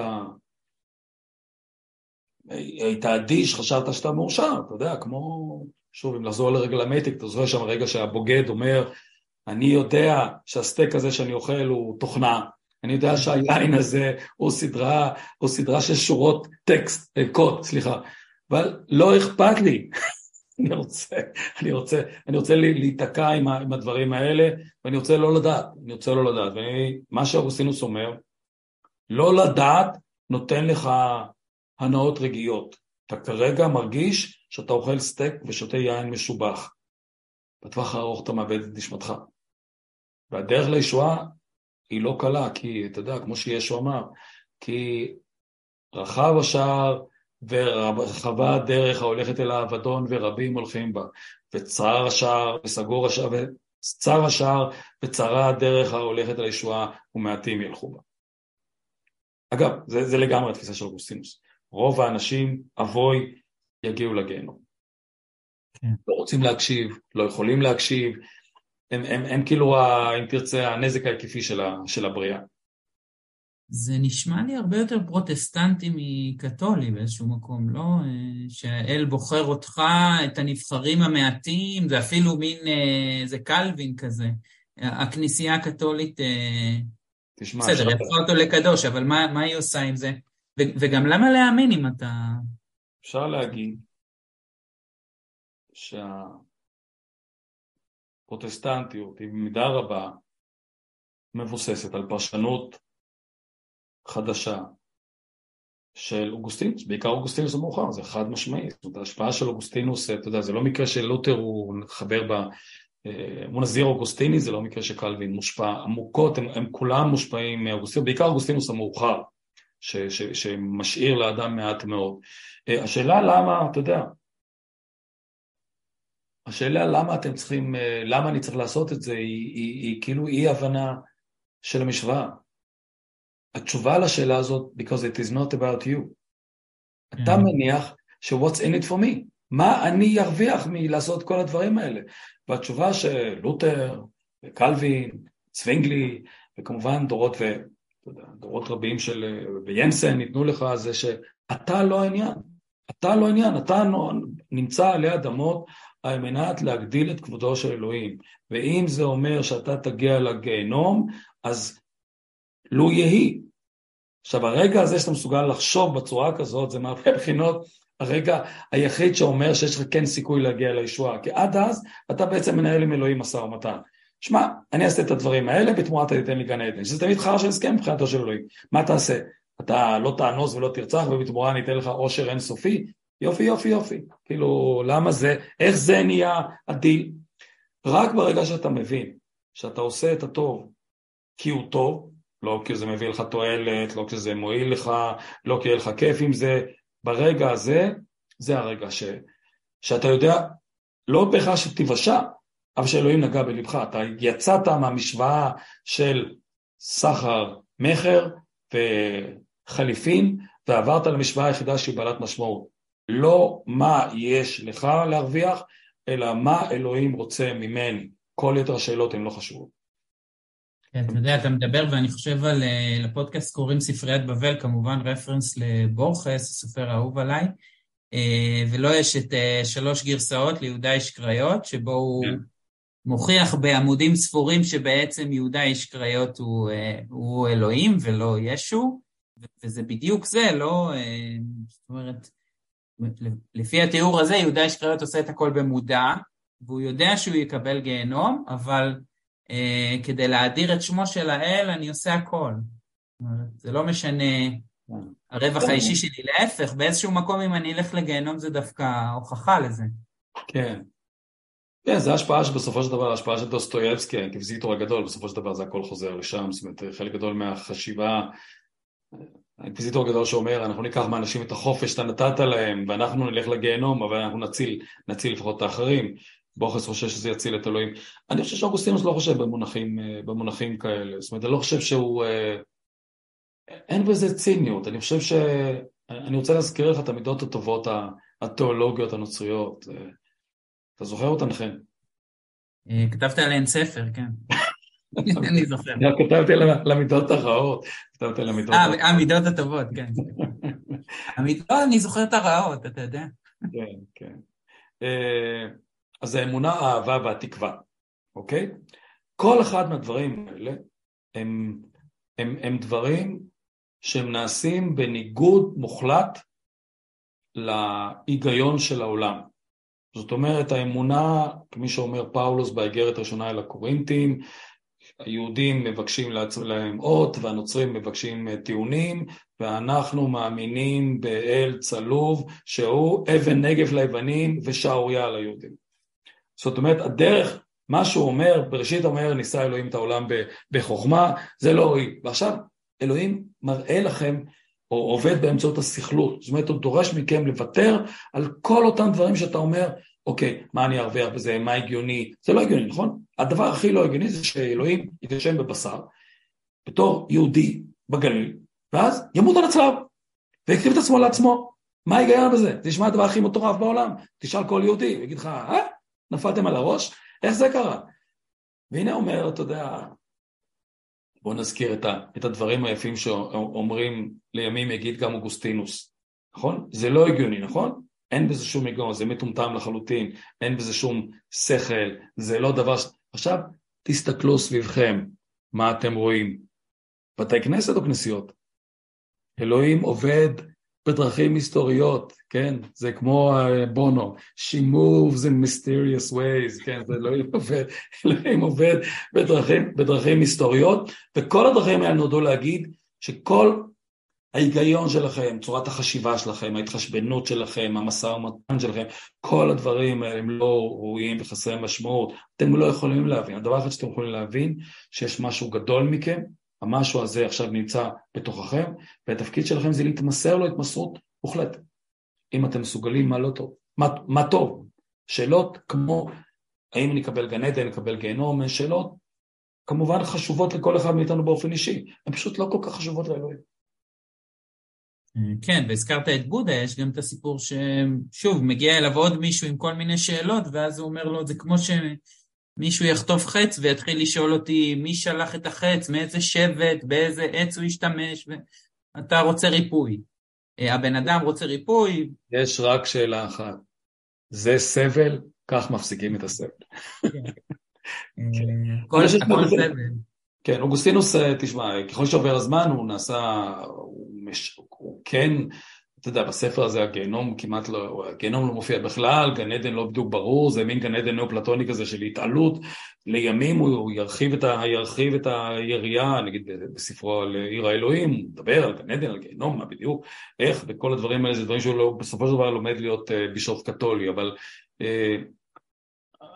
היית אדיש, חשבת שאתה מאושר, אתה יודע, כמו, שוב, אם לחזור לרגע למתק, אתה זוכר שם רגע שהבוגד אומר, אני יודע שהסטייק הזה שאני אוכל הוא תוכנה, אני יודע שהיין הזה הוא סדרה, הוא סדרה של שורות טקסט, אה, קוד, סליחה, אבל לא אכפת לי. אני רוצה, אני רוצה, אני רוצה להיתקע עם, עם הדברים האלה, ואני רוצה לא לדעת, אני רוצה לא לדעת. ומה שאוגוסטינוס אומר, לא לדעת נותן לך הנאות רגיעות. אתה כרגע מרגיש שאתה אוכל סטייק ושותה יין משובח. בטווח הארוך אתה מאבד את נשמתך. והדרך לישועה היא לא קלה, כי אתה יודע, כמו שישו אמר, כי רחב השער ורחבה הדרך ההולכת אל האבדון ורבים הולכים בה, וצר השער וסגור השער וצר השער וצרה הדרך ההולכת אל הישועה ומעטים ילכו בה. אגב, זה, זה לגמרי התפיסה של אוגוסטינוס. רוב האנשים, אבוי, יגיעו לגיהנום. כן. לא רוצים להקשיב, לא יכולים להקשיב, הם, הם, הם כאילו, אם תרצה, הנזק ההיקפי של, של הבריאה. זה נשמע לי הרבה יותר פרוטסטנטי מקתולי באיזשהו מקום, לא? שהאל בוחר אותך, את הנבחרים המעטים, זה אפילו מין, אה, זה קלווין כזה. הכנסייה הקתולית, אה, תשמע, בסדר, היא הפכה אותו לקדוש, אבל מה, מה היא עושה עם זה? ו- וגם למה להאמין אם אתה... אפשר להגיד שה... פרוטסטנטיות היא במידה רבה מבוססת על פרשנות חדשה של אוגוסטינוס, בעיקר אוגוסטינוס המאוחר, זה חד משמעי, זאת אומרת ההשפעה של אוגוסטינוס, אתה יודע, זה לא מקרה שלותר הוא חבר באמון אה, אוגוסטיני, זה לא מקרה שקלווין מושפע עמוקות, הם, הם כולם מושפעים מאוגוסטינוס, בעיקר אוגוסטינוס המאוחר, ש, ש, שמשאיר לאדם מעט מאוד. אה, השאלה למה, אתה יודע, השאלה למה אתם צריכים, אה, למה אני צריך לעשות את זה, היא, היא, היא כאילו אי הבנה של המשוואה. התשובה לשאלה הזאת, because it is not about you. Mm. אתה מניח ש-what's in it for me, מה אני ארוויח מלעשות כל הדברים האלה? והתשובה של לותר, וקלווין, צווינגלי, וכמובן דורות ו... דורות רבים של... ויינסן ניתנו לך זה שאתה לא העניין. אתה לא עניין, אתה נמצא עלי אדמות על מנת להגדיל את כבודו של אלוהים. ואם זה אומר שאתה תגיע לגיהנום, אז לו יהי. עכשיו, הרגע הזה שאתה מסוגל לחשוב בצורה כזאת, זה מהרבה בחינות הרגע היחיד שאומר שיש לך כן סיכוי להגיע לישועה, כי עד אז אתה בעצם מנהל עם אלוהים משא ומתן. שמע, אני אעשה את הדברים האלה, בתמורה אתה תיתן לי גן עדן, שזה תמיד חרא של הסכם מבחינתו של אלוהים. מה תעשה? אתה לא תאנוס ולא תרצח, ובתמורה אני אתן לך עושר אינסופי? יופי, יופי, יופי. כאילו, למה זה, איך זה נהיה הדיל? רק ברגע שאתה מבין שאתה עושה את הטוב כי הוא טוב, לא כי זה מביא לך תועלת, לא כי זה מועיל לך, לא כי יהיה לך כיף עם זה, ברגע הזה, זה הרגע ש, שאתה יודע, לא בהכרח שתיוושע, אבל שאלוהים נגע בלבך, אתה יצאת מהמשוואה של סחר מכר וחליפין, ועברת למשוואה היחידה שהיא בעלת משמעות. לא מה יש לך להרוויח, אלא מה אלוהים רוצה ממני. כל יתר השאלות הן לא חשובות. כן, אתה יודע, אתה מדבר, ואני חושב על, אה, לפודקאסט קוראים ספריית בבל, כמובן רפרנס לבורכס, הסופר האהוב עליי, אה, ולו יש את אה, שלוש גרסאות ליהודה איש קריות, שבו הוא כן. מוכיח בעמודים ספורים שבעצם יהודה איש קריות הוא, הוא אלוהים ולא ישו, וזה בדיוק זה, לא, זאת אומרת, לפי התיאור הזה, יהודה איש קריות עושה את הכל במודע, והוא יודע שהוא יקבל גיהנום, אבל כדי להאדיר את שמו של האל, אני עושה הכל. זה לא משנה הרווח כן. האישי שלי, להפך, באיזשהו מקום אם אני אלך לגיהנום זה דווקא הוכחה לזה. כן. כן, זה השפעה שבסופו של דבר, השפעה של דוסטויבסקי, האינקוויזיטור הגדול, בסופו של דבר זה הכל חוזר לשם, זאת אומרת, חלק גדול מהחשיבה האינקוויזיטור הגדול שאומר, אנחנו ניקח מאנשים את החופש שאתה נתת להם, ואנחנו נלך לגיהנום, אבל אנחנו נציל, נציל לפחות את האחרים. בוכס חושב שזה יציל את אלוהים. אני חושב שאוגוסטינוס לא חושב במונחים, במונחים כאלה, זאת אומרת, אני לא חושב שהוא... אין בזה ציניות, אני חושב ש... אני רוצה להזכיר לך את המידות הטובות התיאולוגיות הנוצריות. אתה זוכר אותן, חן? כתבת עליהן ספר, כן. אני זוכר. כתבתי על המידות הרעות. כתבתי על המידות הרעות. אה, המידות הטובות, כן. לא, אני זוכר את הרעות, אתה יודע. כן, כן. אז האמונה, האהבה והתקווה, אוקיי? כל אחד מהדברים האלה הם, הם, הם דברים שהם נעשים בניגוד מוחלט להיגיון של העולם. זאת אומרת, האמונה, כמי שאומר פאולוס באיגרת הראשונה אל הקורינטים, היהודים מבקשים להם אות והנוצרים מבקשים אה, טיעונים ואנחנו מאמינים באל צלוב שהוא אבן נגב ליוונים ושערוריה ליהודים. זאת אומרת הדרך, מה שהוא אומר, בראשית אומר ניסה אלוהים את העולם בחוכמה, זה לא הועיל. ועכשיו אלוהים מראה לכם או עובד באמצעות הסכלות, זאת אומרת הוא דורש מכם לוותר על כל אותם דברים שאתה אומר אוקיי, מה אני ארוויח בזה, מה הגיוני, זה לא הגיוני, נכון? הדבר הכי לא הגיוני זה שאלוהים יתגשם בבשר, בתור יהודי בגליל, ואז ימות על הצלב, ויקריב את עצמו לעצמו. מה ההיגיון בזה? זה נשמע הדבר הכי מטורף בעולם. תשאל כל יהודי, הוא יגיד לך, אה? נפלתם על הראש? איך זה קרה? והנה אומר, אתה יודע, בוא נזכיר את, ה, את הדברים היפים שאומרים לימים יגיד גם אוגוסטינוס, נכון? זה לא הגיוני, נכון? אין בזה שום היגיון, זה מטומטם לחלוטין, אין בזה שום שכל, זה לא דבר ש... עכשיו, תסתכלו סביבכם, מה אתם רואים? בתי כנסת או כנסיות? אלוהים עובד בדרכים מסתוריות, כן? זה כמו uh, בונו, She moves in mysterious ways, כן? זה אלוהים עובד, אלוהים עובד בדרכים, בדרכים מסתוריות, וכל הדרכים האלה נועדו להגיד שכל ההיגיון שלכם, צורת החשיבה שלכם, ההתחשבנות שלכם, המשא ומתן שלכם, כל הדברים האלה הם לא ראויים וחסרי משמעות, אתם לא יכולים להבין. הדבר אחד שאתם יכולים להבין, שיש משהו גדול מכם, המשהו הזה עכשיו נמצא בתוככם, והתפקיד שלכם זה להתמסר לו התמסרות מוחלטת. אם אתם מסוגלים, מה לא טוב? מה, מה טוב? שאלות כמו האם אני אקבל גן עדן, אקבל גיהנום, שאלות כמובן חשובות לכל אחד מאיתנו באופן אישי, הן פשוט לא כל כך חשובות לאלוהים. כן, והזכרת את בודה, יש גם את הסיפור ששוב, מגיע אליו עוד מישהו עם כל מיני שאלות, ואז הוא אומר לו, זה כמו שמישהו יחטוף חץ ויתחיל לשאול אותי מי שלח את החץ, מאיזה שבט, באיזה עץ הוא השתמש, ואתה רוצה ריפוי. אה, הבן אדם רוצה ריפוי. יש רק שאלה אחת, זה סבל, כך מפסיקים את הסבל. כן. אה, כל סבל. כן, אוגוסטינוס, אה, תשמע, ככל שעובר הזמן הוא נעשה, הוא, מש, הוא כן, אתה יודע, בספר הזה הגיהנום כמעט לא, הגיהנום לא מופיע בכלל, גן עדן לא בדיוק ברור, זה מין גן עדן נאו-פלטוני כזה של התעלות, לימים הוא ירחיב את, ה, ירחיב את היריעה, נגיד בספרו על עיר האלוהים, הוא מדבר על גן עדן, על גיהנום, מה בדיוק, איך, וכל הדברים האלה זה דברים שהוא לא, בסופו של דבר לומד להיות אה, בישוף קתולי, אבל אה,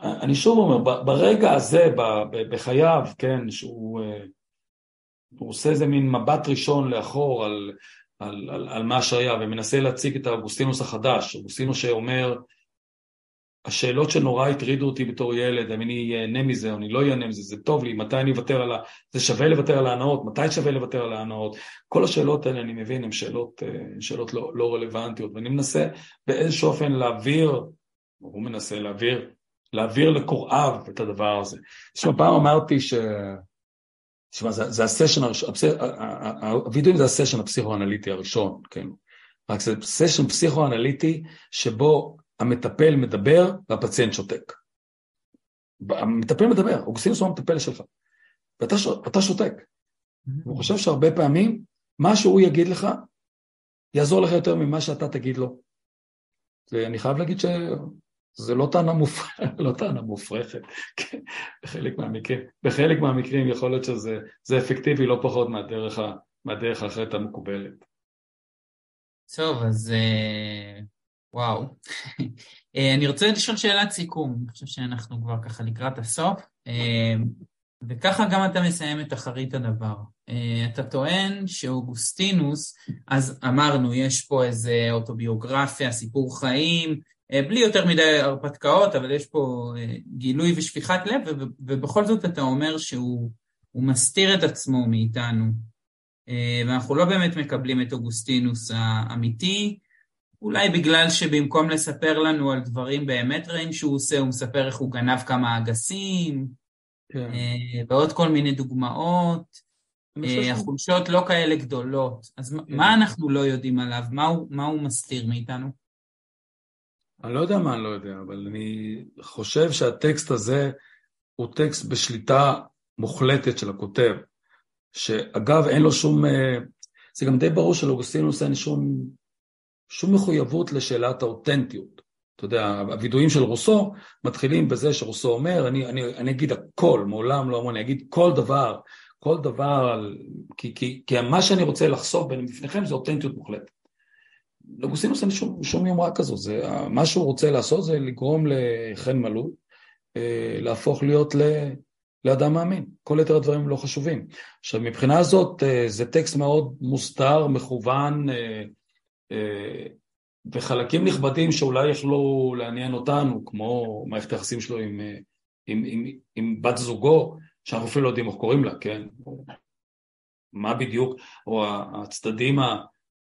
אני שוב אומר, ברגע הזה בחייו, כן, שהוא אה, עושה איזה מין מבט ראשון לאחור על, על, על, על מה שהיה ומנסה להציג את האוגוסטינוס החדש, אוגוסטינוס שאומר, השאלות שנורא הטרידו אותי בתור ילד, האם אני אהנה מזה או אני לא אהנה מזה, זה טוב לי, מתי אני אוותר על ה... זה שווה לוותר על ההנאות, מתי שווה לוותר על ההנאות, כל השאלות האלה, אני מבין, הן שאלות, אה, שאלות לא, לא רלוונטיות, ואני מנסה באיזשהו אופן להעביר, הוא מנסה להעביר להעביר לקוראיו את הדבר הזה. תשמע, פעם אמרתי ש... תשמע, זה, זה הסשן הראשון, הווידאוים זה הסשן הפסיכואנליטי הראשון, כן? רק זה סשן פסיכואנליטי שבו המטפל מדבר והפציינט שותק. המטפל מדבר, אוגוסטינוס הוא המטפל שלך, ואתה שותק. הוא חושב שהרבה פעמים מה שהוא יגיד לך יעזור לך יותר ממה שאתה תגיד לו. ואני חייב להגיד ש... זה לא טענה, מופר... לא טענה מופרכת, בחלק מהמקרים. בחלק מהמקרים יכול להיות שזה אפקטיבי לא פחות מהדרך, ה... מהדרך האחרת המקובלת. טוב, אז אה, וואו. אה, אני רוצה לשאול שאלת סיכום, אני חושב שאנחנו כבר ככה לקראת הסוף, אה, וככה גם אתה מסיים את אחרית הדבר. אתה טוען שאוגוסטינוס, אז אמרנו, יש פה איזה אוטוביוגרפיה, סיפור חיים, בלי יותר מדי הרפתקאות, אבל יש פה גילוי ושפיכת לב, ובכל זאת אתה אומר שהוא מסתיר את עצמו מאיתנו, ואנחנו לא באמת מקבלים את אוגוסטינוס האמיתי, אולי בגלל שבמקום לספר לנו על דברים באמת רעים שהוא עושה, הוא מספר איך הוא גנב כמה אגסים, כן. ועוד כל מיני דוגמאות. החולשות לא כאלה גדולות. אז כן. מה אנחנו לא יודעים עליו? מה הוא, מה הוא מסתיר מאיתנו? אני לא יודע מה אני לא יודע, אבל אני חושב שהטקסט הזה הוא טקסט בשליטה מוחלטת של הכותב, שאגב אין לו שום, אה, זה גם די ברור שלאוגוסטינוס אין שום, שום מחויבות לשאלת האותנטיות. אתה יודע, הווידויים של רוסו מתחילים בזה שרוסו אומר, אני, אני, אני אגיד הכל, מעולם לא אומר, אני אגיד כל דבר, כל דבר, על... כי, כי, כי מה שאני רוצה לחשוף בפניכם זה אותנטיות מוחלטת. לאוגוסטינוס אין שום, שום יומרה כזו, זה, מה שהוא רוצה לעשות זה לגרום לחן מלול אה, להפוך להיות ל, לאדם מאמין. כל יתר הדברים לא חשובים. עכשיו, מבחינה הזאת אה, זה טקסט מאוד מוסתר, מכוון, אה, וחלקים נכבדים שאולי יכלו לעניין אותנו, כמו מערכת היחסים שלו עם, עם, עם, עם בת זוגו, שאנחנו אפילו לא יודעים איך קוראים לה, כן? מה בדיוק, או הצדדים,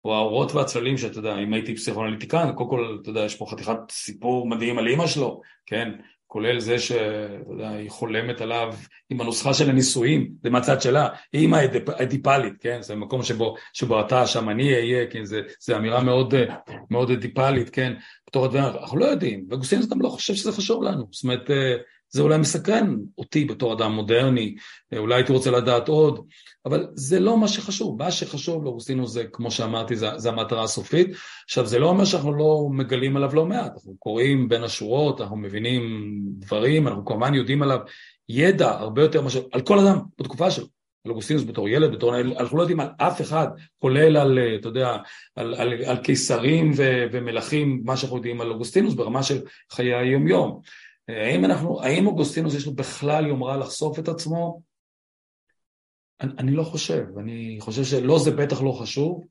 או האורות והצללים שאתה יודע, אם הייתי פסיכואנליטיקן, קודם כל, אתה יודע, יש פה חתיכת סיפור מדהים על אימא שלו, כן? כולל זה שאתה יודע, היא חולמת עליו עם הנוסחה של הנישואים, זה מהצד שלה, היא אימא אדיפלית, כן? זה מקום שבו, שבו אתה, שם אני אהיה, כן? זה, זה אמירה מאוד, מאוד אדיפלית, כן? בתור הדברים, אנחנו לא יודעים, ואגוסטינוס גם לא חושב שזה חשוב לנו, זאת אומרת, זה אולי מסקרן אותי בתור אדם מודרני, אולי הייתי רוצה לדעת עוד, אבל זה לא מה שחשוב, מה שחשוב לאוגוסטינוס זה, כמו שאמרתי, זה, זה המטרה הסופית. עכשיו, זה לא אומר שאנחנו לא מגלים עליו לא מעט, אנחנו קוראים בין השורות, אנחנו מבינים דברים, אנחנו כמובן יודעים עליו ידע הרבה יותר מאשר, על כל אדם בתקופה שלו. על אוגוסטינוס בתור ילד, בתור אנחנו לא יודעים על אף אחד, כולל על, אתה יודע, על, על, על קיסרים ו, ומלכים, מה שאנחנו יודעים על אוגוסטינוס ברמה של חיי היומיום. האם אנחנו, האם אוגוסטינוס יש לו בכלל יומרה לחשוף את עצמו? אני, אני לא חושב, אני חושב שלא זה בטח לא חשוב.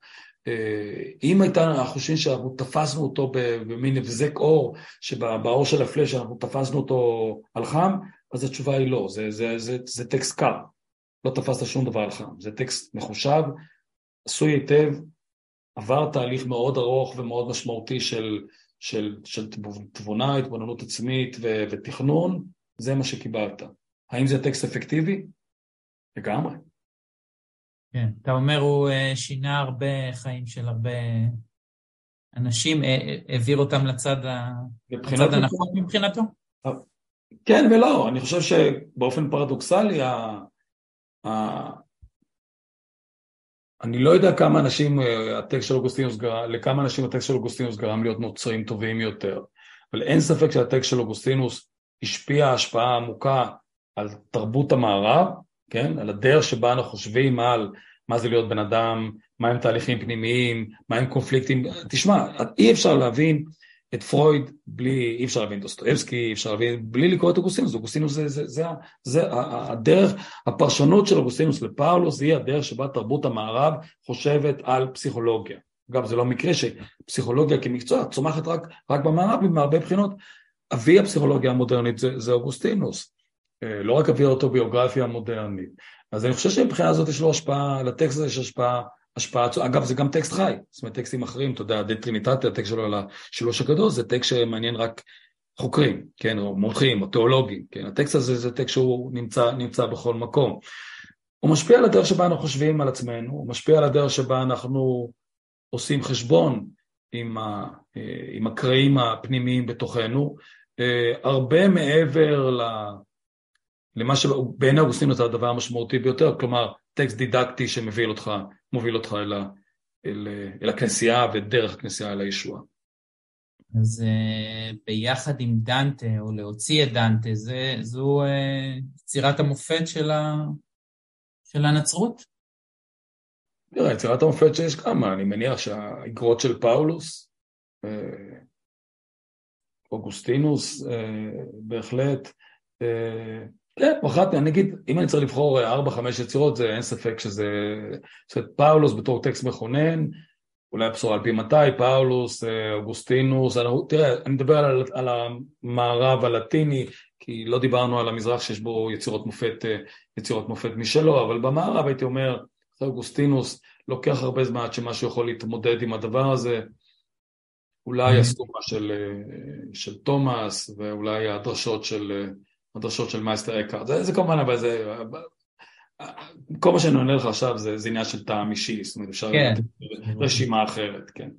אה, אם הייתה, אנחנו חושבים שאנחנו תפסנו אותו במין הבזק אור, שבאור של הפלאש אנחנו תפסנו אותו על חם, אז התשובה היא לא, זה, זה, זה, זה טקסט קר, לא תפסת שום דבר על חם, זה טקסט מחושב, עשוי היטב, עבר תהליך מאוד ארוך ומאוד משמעותי של של, של תבונה, התבוננות עצמית ו, ותכנון, זה מה שקיבלת. האם זה טקסט אפקטיבי? לגמרי. כן, אתה אומר הוא אה, שינה הרבה חיים של הרבה אנשים, אה, אה, העביר אותם לצד, לצד הנכון מבחינתו? כן ולא, אני חושב שבאופן פרדוקסלי אני לא יודע כמה אנשים אה, הטקסט של אוגוסטינוס גרם, לכמה אנשים הטקסט של אוגוסטינוס גרם להיות נוצרים טובים יותר, אבל אין ספק שהטקסט של אוגוסטינוס השפיע השפעה עמוקה על תרבות המערב, כן? על הדרך שבה אנחנו חושבים על מה זה להיות בן אדם, מהם תהליכים פנימיים, מהם קונפליקטים, תשמע, אי אפשר להבין את פרויד בלי, אי אפשר להבין דוסטויבסקי, אי אפשר להבין, בלי לקרוא את אוגוסטינוס, אוגוסטינוס זה, זה, זה, זה, הדרך, הפרשנות של אוגוסטינוס לפאולוס היא הדרך שבה תרבות המערב חושבת על פסיכולוגיה. אגב, זה לא מקרה שפסיכולוגיה כמקצוע צומחת רק, רק במערב מהרבה בחינות. אבי הפסיכולוגיה המודרנית זה, זה אוגוסטינוס, אה, לא רק אבי האוטוביוגרפיה המודרנית. אז אני חושב שמבחינה הזאת יש לו השפעה, לטקסט הזה יש השפעה השפעה, אגב זה גם טקסט חי, זאת אומרת טקסטים אחרים, אתה יודע, De Trinitate, הטקסט שלו על השילוש הקדוש, זה טקסט שמעניין רק חוקרים, כן, או מומחים, או תיאולוגים, כן, הטקסט הזה זה טקסט שהוא נמצא, נמצא בכל מקום. הוא משפיע על הדרך שבה אנחנו חושבים על עצמנו, הוא משפיע על הדרך שבה אנחנו עושים חשבון עם, ה, עם הקרעים הפנימיים בתוכנו, אה, הרבה מעבר ל... למה שבעיני אוגוסטינוס זה הדבר המשמעותי ביותר, כלומר טקסט דידקטי שמוביל אותך, מוביל אותך אל, ה, אל, אל הכנסייה ודרך הכנסייה אל הישוע. אז uh, ביחד עם דנטה, או להוציא את דנטה, זה, זו uh, יצירת המופת של, ה, של הנצרות? תראה, יצירת המופת שיש כמה, אני מניח שהאגרות של פאולוס, uh, אוגוסטינוס, בהחלט, כן, אחת, אני אגיד, אם אני צריך לבחור ארבע, חמש יצירות, זה אין ספק שזה... זאת אומרת, פאולוס בתור טקסט מכונן, אולי הבשורה על פי מתי, פאולוס, אוגוסטינוס, אנחנו, תראה, אני מדבר על, על המערב הלטיני, כי לא דיברנו על המזרח שיש בו יצירות מופת, יצירות מופת משלו, אבל במערב הייתי אומר, אוגוסטינוס, לוקח הרבה זמן עד שמשהו יכול להתמודד עם הדבר הזה, אולי הסטומה של, של תומאס, ואולי הדרשות של, הדרשות של מייסטר אקהרט, זה, זה כמובן, אבל זה, כל מה שאני עונה לך עכשיו זה, זה עניין של טעם אישי, זאת אומרת אפשר כן. רשימה אחרת, כן.